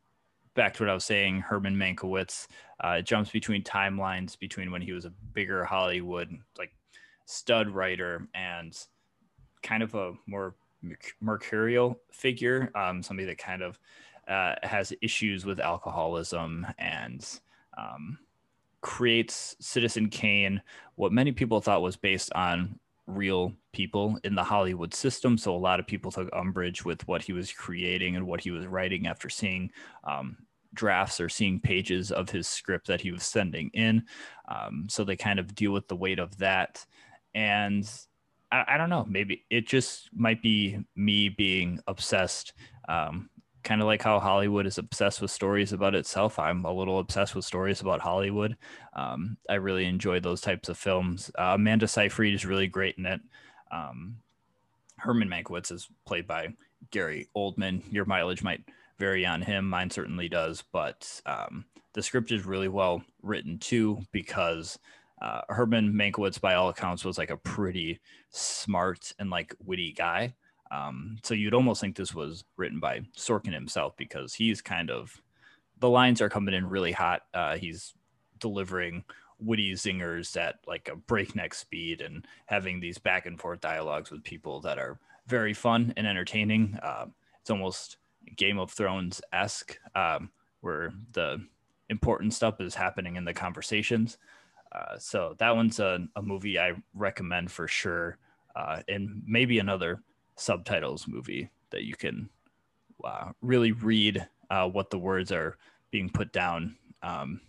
back to what I was saying, Herman Mankiewicz uh, jumps between timelines between when he was a bigger Hollywood like stud writer and kind of a more mercurial figure, um, somebody that kind of uh, has issues with alcoholism and um, creates Citizen Kane, what many people thought was based on real people in the Hollywood system. So a lot of people took umbrage with what he was creating and what he was writing after seeing um, drafts or seeing pages of his script that he was sending in. Um, so they kind of deal with the weight of that. And I, I don't know, maybe it just might be me being obsessed. Um, kind of like how Hollywood is obsessed with stories about itself. I'm a little obsessed with stories about Hollywood. Um, I really enjoy those types of films. Uh, Amanda Seyfried is really great in it. Um, Herman Mankiewicz is played by Gary Oldman. Your mileage might vary on him. Mine certainly does, but um, the script is really well written too because uh, Herman Mankiewicz, by all accounts, was like a pretty smart and like witty guy. Um, so you'd almost think this was written by Sorkin himself because he's kind of the lines are coming in really hot. Uh, he's delivering witty zingers at like a breakneck speed and having these back and forth dialogues with people that are very fun and entertaining. Uh, it's almost Game of Thrones esque, um, where the important stuff is happening in the conversations. Uh, so that one's a, a, movie I recommend for sure, uh, and maybe another subtitles movie that you can uh, really read uh, what the words are being put down. Um,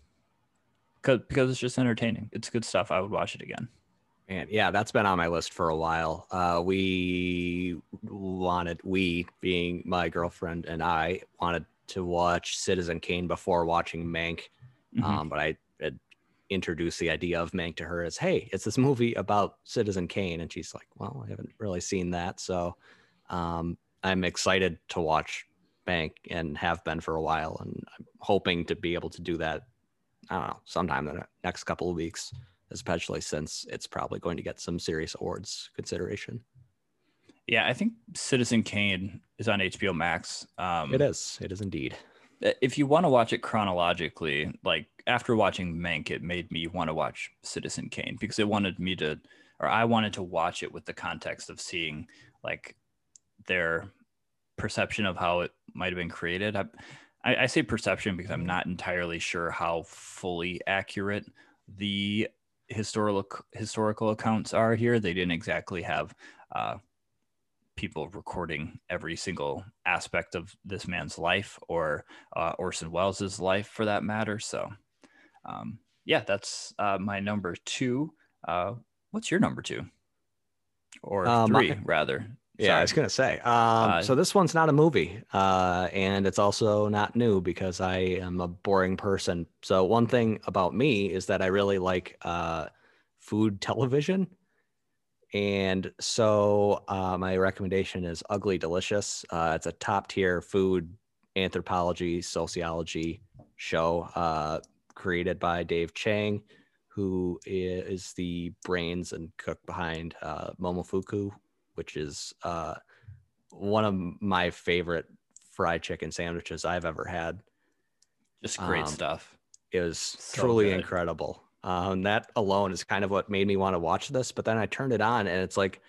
cause, because it's just entertaining. It's good stuff. I would watch it again. And yeah, that's been on my list for a while. Uh, we wanted, we being my girlfriend and I, wanted to watch Citizen Kane before watching Mank. Mm-hmm. Um, but I introduced the idea of Mank to her as, hey, it's this movie about Citizen Kane. And she's like, well, I haven't really seen that. So um, I'm excited to watch Mank and have been for a while. And I'm hoping to be able to do that, I don't know, sometime in the next couple of weeks especially since it's probably going to get some serious awards consideration. Yeah, I think Citizen Kane is on HBO Max. Um, it is. It is indeed. If you want to watch it chronologically, like after watching Mank, it made me want to watch Citizen Kane because it wanted me to, or I wanted to watch it with the context of seeing like their perception of how it might have been created. I, I, I say perception because I'm not entirely sure how fully accurate the historical historical accounts are here. They didn't exactly have uh, people recording every single aspect of this man's life or uh, Orson Welles's life, for that matter. So, um, yeah, that's uh, my number two. Uh, what's your number two or uh, three, my, rather? Yeah, Sorry. I was gonna say. Um, uh, so this one's not a movie, uh, and it's also not new because I am a boring person. So one thing about me is that I really like uh, food television, and so uh, my recommendation is Ugly Delicious. Uh, it's a top tier food anthropology sociology show uh, created by Dave Chang, who is the brains and cook behind Momofuku which is uh, one of my favorite fried chicken sandwiches I've ever had. Just great um, stuff. It was so truly good. incredible. Um, that alone is kind of what made me want to watch this. But then I turned it on, and it's like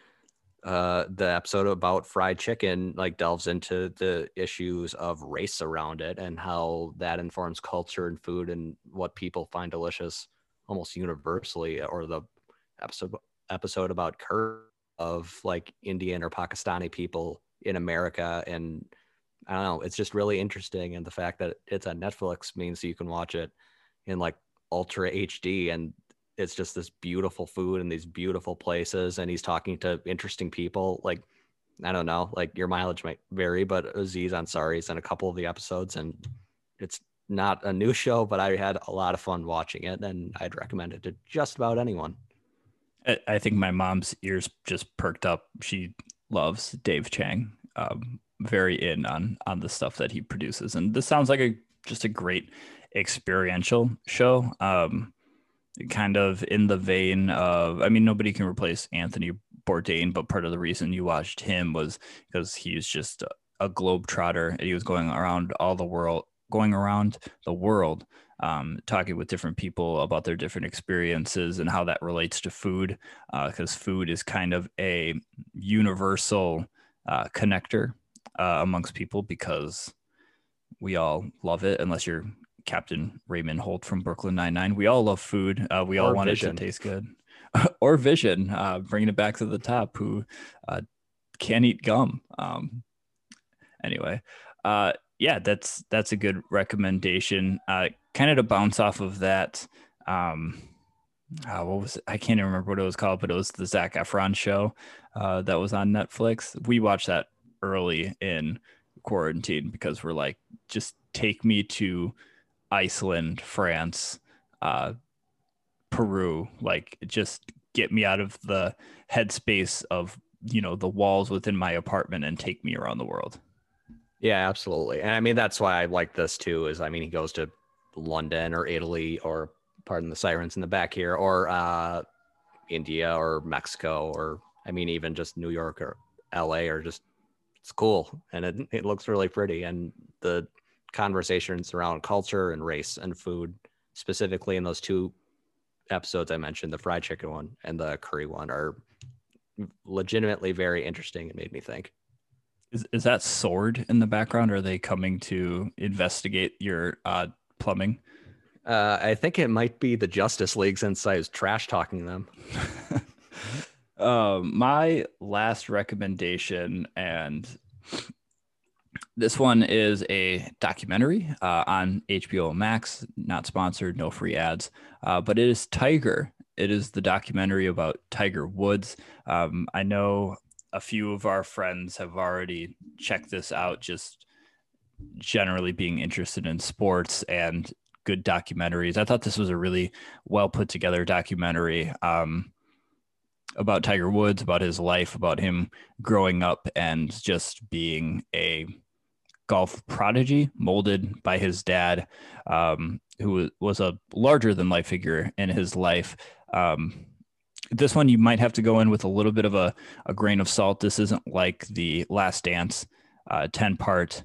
uh, the episode about fried chicken like delves into the issues of race around it and how that informs culture and food and what people find delicious almost universally. Or the episode episode about curry of like Indian or Pakistani people in America. And I don't know, it's just really interesting. And the fact that it's on Netflix means you can watch it in like ultra HD and it's just this beautiful food and these beautiful places. And he's talking to interesting people. Like, I don't know, like your mileage might vary, but Aziz Ansari's in a couple of the episodes and it's not a new show, but I had a lot of fun watching it and I'd recommend it to just about anyone. I think my mom's ears just perked up. She loves Dave Chang. Um, very in on on the stuff that he produces, and this sounds like a just a great experiential show. Um, kind of in the vein of, I mean, nobody can replace Anthony Bourdain, but part of the reason you watched him was because he's just a, a globe trotter. He was going around all the world, going around the world um, talking with different people about their different experiences and how that relates to food, because uh, food is kind of a universal uh, connector uh, amongst people because we all love it, unless you're Captain Raymond Holt from Brooklyn Nine Nine. We all love food. Uh, we or all want vision. it to taste good. *laughs* or Vision, uh, bringing it back to the top, who uh, can't eat gum. Um, anyway, yeah, that's that's a good recommendation. Uh, kind of to bounce off of that. Um, uh, what was it? I can't even remember what it was called, but it was the Zac Efron show uh, that was on Netflix. We watched that early in quarantine because we're like, just take me to Iceland, France, uh, Peru, like just get me out of the headspace of you know the walls within my apartment and take me around the world. Yeah, absolutely. And I mean that's why I like this too. Is I mean he goes to London or Italy or pardon the sirens in the back here or uh, India or Mexico or I mean even just New York or L.A. or just it's cool and it it looks really pretty and the conversations around culture and race and food specifically in those two episodes I mentioned, the fried chicken one and the curry one, are legitimately very interesting and made me think. Is, is that sword in the background? are they coming to investigate your uh, plumbing? Uh, I think it might be the Justice League since I was trash talking them. *laughs* um, my last recommendation, and this one is a documentary uh, on HBO Max, not sponsored, no free ads, uh, but it is Tiger. It is the documentary about Tiger Woods. Um, I know a few of our friends have already checked this out, just generally being interested in sports and good documentaries. I thought this was a really well put together documentary. Um, about Tiger Woods, about his life, about him growing up and just being a golf prodigy molded by his dad, um, who was a larger than life figure in his life. Um, this one you might have to go in with a little bit of a, a grain of salt. This isn't like the Last Dance uh, 10 part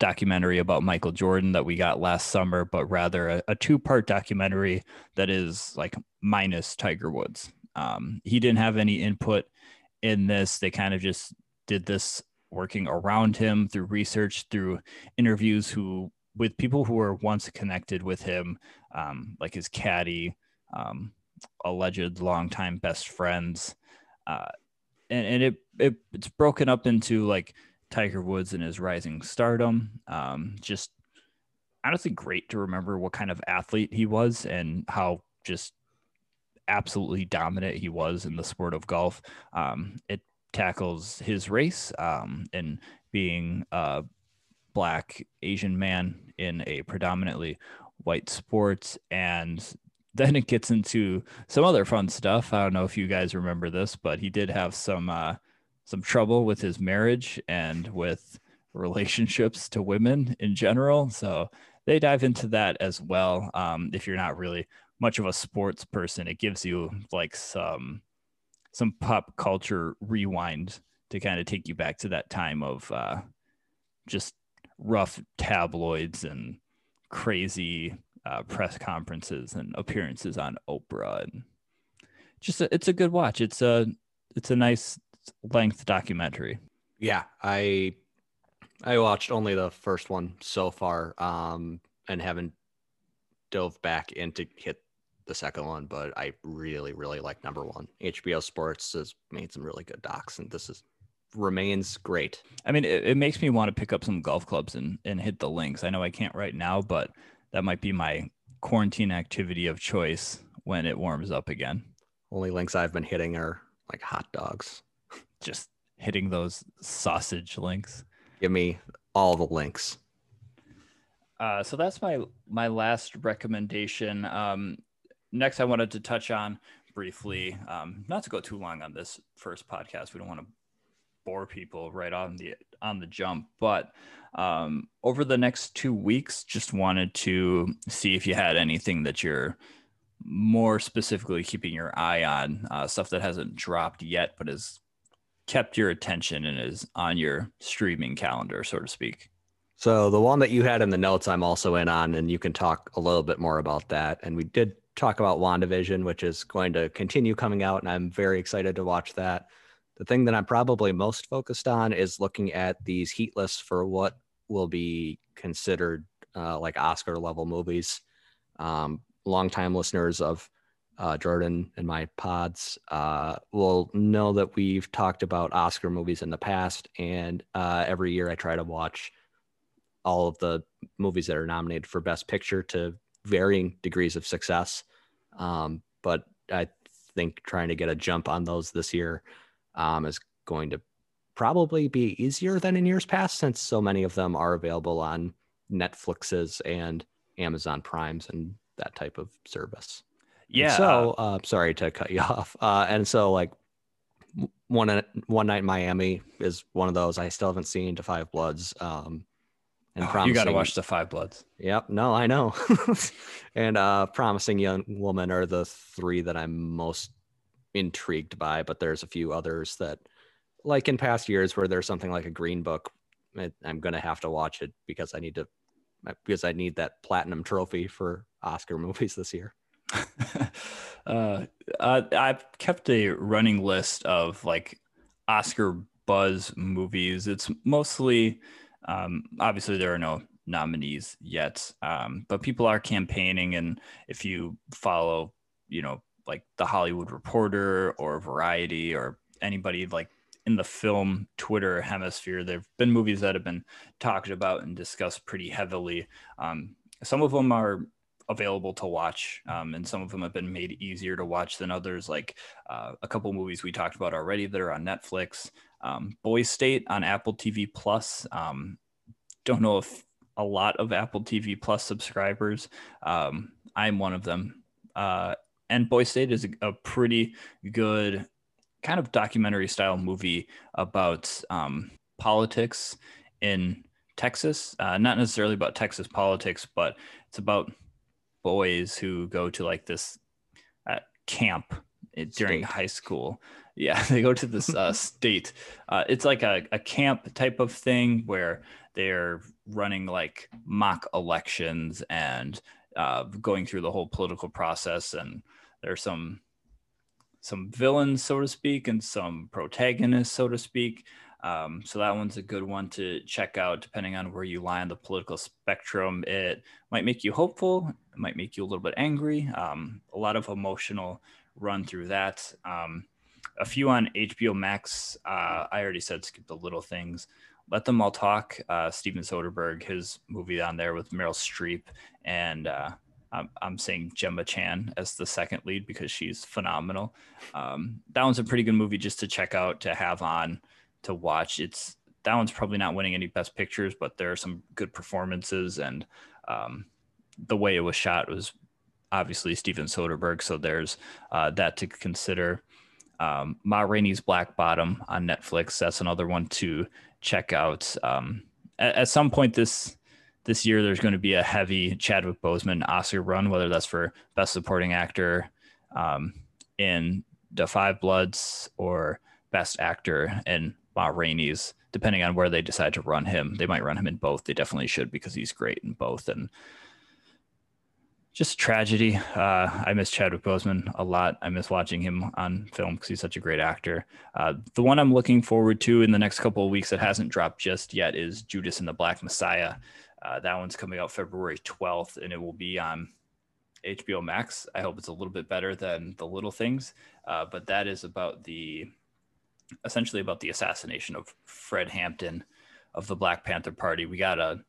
documentary about Michael Jordan that we got last summer, but rather a, a two part documentary that is like minus Tiger Woods. Um, he didn't have any input in this. They kind of just did this working around him through research, through interviews who with people who were once connected with him, um, like his caddy, um, alleged longtime best friends. Uh, and, and it, it it's broken up into like Tiger Woods and his rising stardom. Um, just honestly great to remember what kind of athlete he was and how just absolutely dominant he was in the sport of golf. Um, it tackles his race um, and being a black Asian man in a predominantly white sport. And *laughs* then it gets into some other fun stuff. I don't know if you guys remember this, but he did have some uh, some trouble with his marriage and with relationships to women in general. So they dive into that as well. Um, if you're not really much of a sports person, it gives you like some some pop culture rewind to kind of take you back to that time of uh, just rough tabloids and crazy uh, press conferences and appearances on Oprah. And just a, it's a good watch. It's a it's a nice length documentary. Yeah, I I watched only the first one so far, um, and haven't dove back into hit the second one, but I really, really like number one. HBO Sports has made some really good docs, and this is remains great. I mean, it, it, makes me want to pick up some golf clubs and and hit the links. I know I can't right now, but that might be my quarantine activity of choice when it warms up again. Only links I've been hitting are like hot dogs. Just hitting those sausage links. Give me all the links. Uh, so that's my my last recommendation. Um, next, I wanted to touch on briefly, um, not to go too long on this first podcast. We don't want to bore people right on the on the jump, but um, over the next two weeks, just wanted to see if you had anything that you're more specifically keeping your eye on, uh, stuff that hasn't dropped yet, but has kept your attention and is on your streaming calendar, so to speak. So the one that you had in the notes, I'm also in on, and you can talk a little bit more about that. And we did talk about WandaVision, which is going to continue coming out, and I'm very excited to watch that. The thing that I'm probably most focused on is looking at these heat lists for what will be considered uh, like Oscar level movies. Um, longtime listeners of uh, Jordan and my pods uh, will know that we've talked about Oscar movies in the past, and uh, every year I try to watch all of the movies that are nominated for Best Picture to varying degrees of success. Um, but I think trying to get a jump on those this year um, is going to probably be easier than in years past since so many of them are available on Netflixes and Amazon Primes and that type of service. Yeah. And so, uh, sorry to cut you *laughs* off. Uh, and so, like, one one night in Miami is one of those. I still haven't seen Da 5 Bloods. Um, and oh, *sighs* you got to watch the 5 Bloods. Yep. No, I know. *laughs* and uh, promising young woman are the three that I'm most intrigued by. But there's a few others that, like in past years, where there's something like a Green Book, I'm gonna have to watch it because I need to because I need that platinum trophy for Oscar *laughs* movies this year. *laughs* uh, I've kept a running list of like Oscar buzz movies. It's mostly, um, obviously, there are no nominees yet, um, but people are campaigning. And if you follow, you know, like the Hollywood Reporter or Variety or anybody like in the film Twitter hemisphere, there have been movies that have been talked about and discussed pretty heavily. Um, some of them are available to watch, um, and some of them have been made easier to watch than others. Like uh, a couple movies we talked about already that are on Netflix. Um, Boys State on Apple TV Plus. Um, don't know if a lot of Apple TV Plus subscribers. Um, I'm one of them. Uh, and Boys State is a, a pretty good kind of documentary style movie about um, politics in Texas. Uh, not necessarily about Texas politics, but it's about boys who go to like this uh, camp during state. high school. Yeah, *laughs* they go to this uh, state. Uh, it's like a, a camp type of thing where they're running like mock elections and uh, going through the whole political process. And there's some some villains, so to speak, and some protagonists, so to speak. Um, so that one's a good one to check out, depending on where you lie on the political spectrum. It might make you hopeful, it might make you a little bit angry. Um, a lot of emotional run through that. Um, a few on HBO Max. Uh, I already said skip the little things. Let them all talk. Uh, Steven Soderbergh, his movie on there with Meryl Streep and uh, I'm, I'm saying Gemma Chan as the second lead because she's phenomenal. Um, that one's a pretty good movie just to check out, to have on, to watch. It's that one's probably not winning any best pictures, but there are some good performances and um, the way it was shot was obviously Steven Soderbergh. So there's uh, that to consider. Um, Ma Rainey's Black Bottom on Netflix. That's another one to check out. Um, at, at, some point this this year there's going to be a heavy Chadwick Boseman Oscar run, whether that's for Best Supporting Actor um, in The 5 Bloods or Best Actor in Ma Rainey's, depending on where they decide to run him. They might run him in both. They definitely should because he's great in both. And just tragedy. Uh, I miss Chadwick Boseman a lot. I miss watching him on film because he's such a great actor. Uh, the one I'm looking forward to in the next couple of weeks that hasn't dropped just yet is Judas and the Black Messiah. Uh, that one's coming out February 12th, and it will be on HBO Max. I hope it's a little bit better than The Little Things, uh, but that is about the essentially about the assassination of Fred Hampton of the Black Panther Party. We got a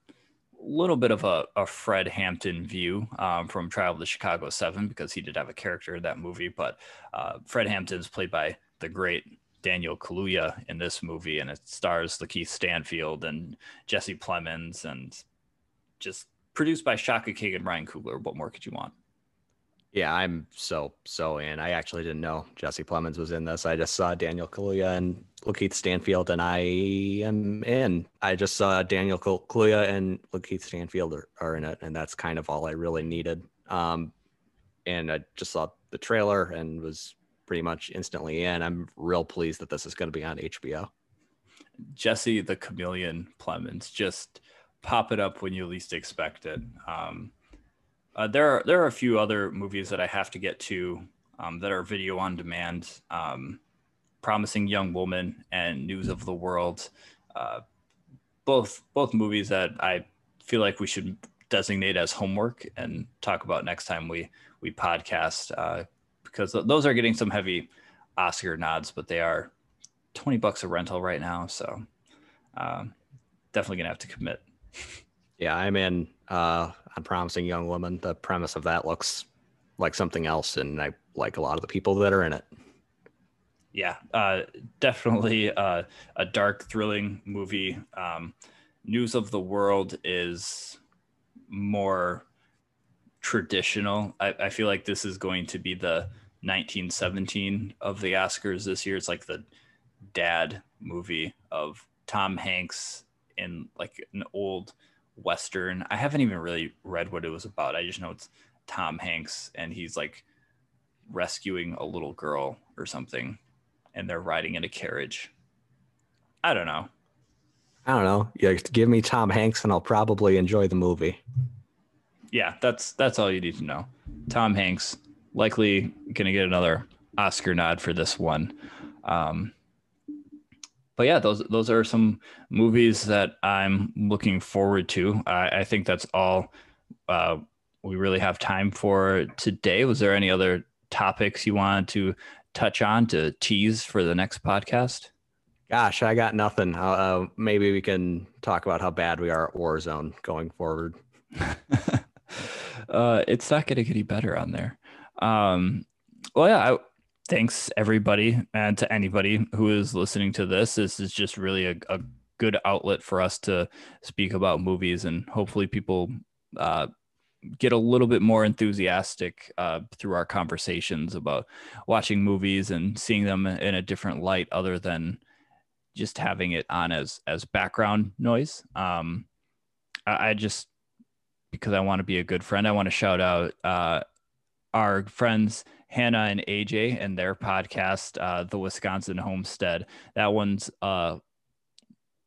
little bit of a, a Fred Hampton view um, from Trial of the Chicago Seven because he did have a character in that movie, but uh, Fred Hampton is played by the great Daniel Kaluuya in this movie, and it stars Lakeith Stanfield and Jesse Plemons and just produced by Shaka King and Ryan Coogler. What more could you want? Yeah, I'm so so in. I actually didn't know Jesse Plemons was in this. I just saw Daniel Kaluuya and Lakeith Stanfield, and I am in. I just saw Daniel Kaluuya and Lakeith Stanfield are, are in it, and that's kind of all I really needed. Um, and I just saw the trailer and was pretty much instantly in. I'm real pleased that this is going to be on HBO. Jesse the Chameleon Plemons just pop it up when you least expect it. Um, uh, there are there are a few other movies that I have to get to um, that are video on demand. Um, Promising Young Woman and News of the World, uh, both both movies that I feel like we should designate as homework and talk about next time we we podcast uh, because those are getting some heavy Oscar nods, but they are twenty bucks a rental right now, so um, definitely gonna have to commit. Yeah, I'm in uh, on Promising Young Woman. The premise of that looks like something else, and I like a lot of the people that are in it. Yeah, uh, definitely uh, a dark, thrilling movie. Um, News of the World is more traditional. I, I feel like this is going to be the 1917 of the Oscars this year. It's like the dad movie of Tom Hanks in like an old western. I haven't even really read what it was about. I just know it's Tom Hanks and he's like rescuing a little girl or something and they're riding in a carriage. I don't know. I don't know. Yeah, give me Tom Hanks and I'll probably enjoy the movie. Yeah, that's that's all you need to know. Tom Hanks likely going to get another Oscar nod for this one. Um, but yeah, those those are some movies that I'm looking forward to. I, I think that's all uh, we really have time for today. Was there any other topics you wanted to touch on to tease for the next podcast? Gosh, I got nothing. Uh, maybe we can talk about how bad we are at Warzone going forward. *laughs* uh, it's not going to get any better on there. Um, well, yeah. I, thanks everybody and to anybody who is listening to this. This is just really a, a good outlet for us to speak about movies, and hopefully, people uh, get a little bit more enthusiastic uh, through our conversations about watching movies and seeing them in a different light, other than just having it on as as background noise. Um, I, I just because I want to be a good friend, I want to shout out uh, our friends Hannah and AJ and their podcast, uh, The Wisconsin Homestead. That one's uh,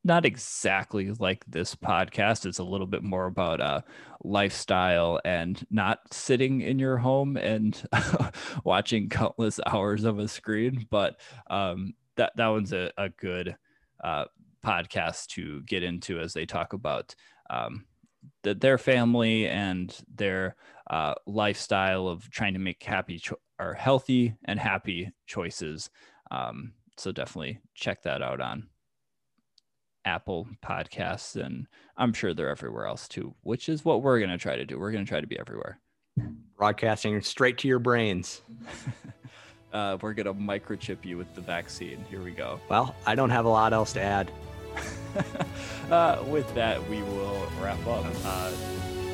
not exactly like this podcast. It's a little bit more about uh, lifestyle and not sitting in your home and *laughs* watching countless hours of a screen. But um, that that one's a, a good uh, podcast to get into as they talk about um, the, their family and their uh, lifestyle of trying to make happy cho- or healthy and happy choices. Um, so definitely check that out on Apple Podcasts, and I'm sure they're everywhere else too. Which is what we're gonna try to do. We're gonna try to be everywhere. Broadcasting straight to your brains. *laughs* uh, we're gonna microchip you with the vaccine. Here we go. Well, I don't have a lot else to add. *laughs* uh, with that, we will wrap up. Uh,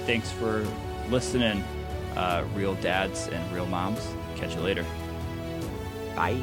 thanks for listening, uh, real dads and real moms. Catch you later. Bye.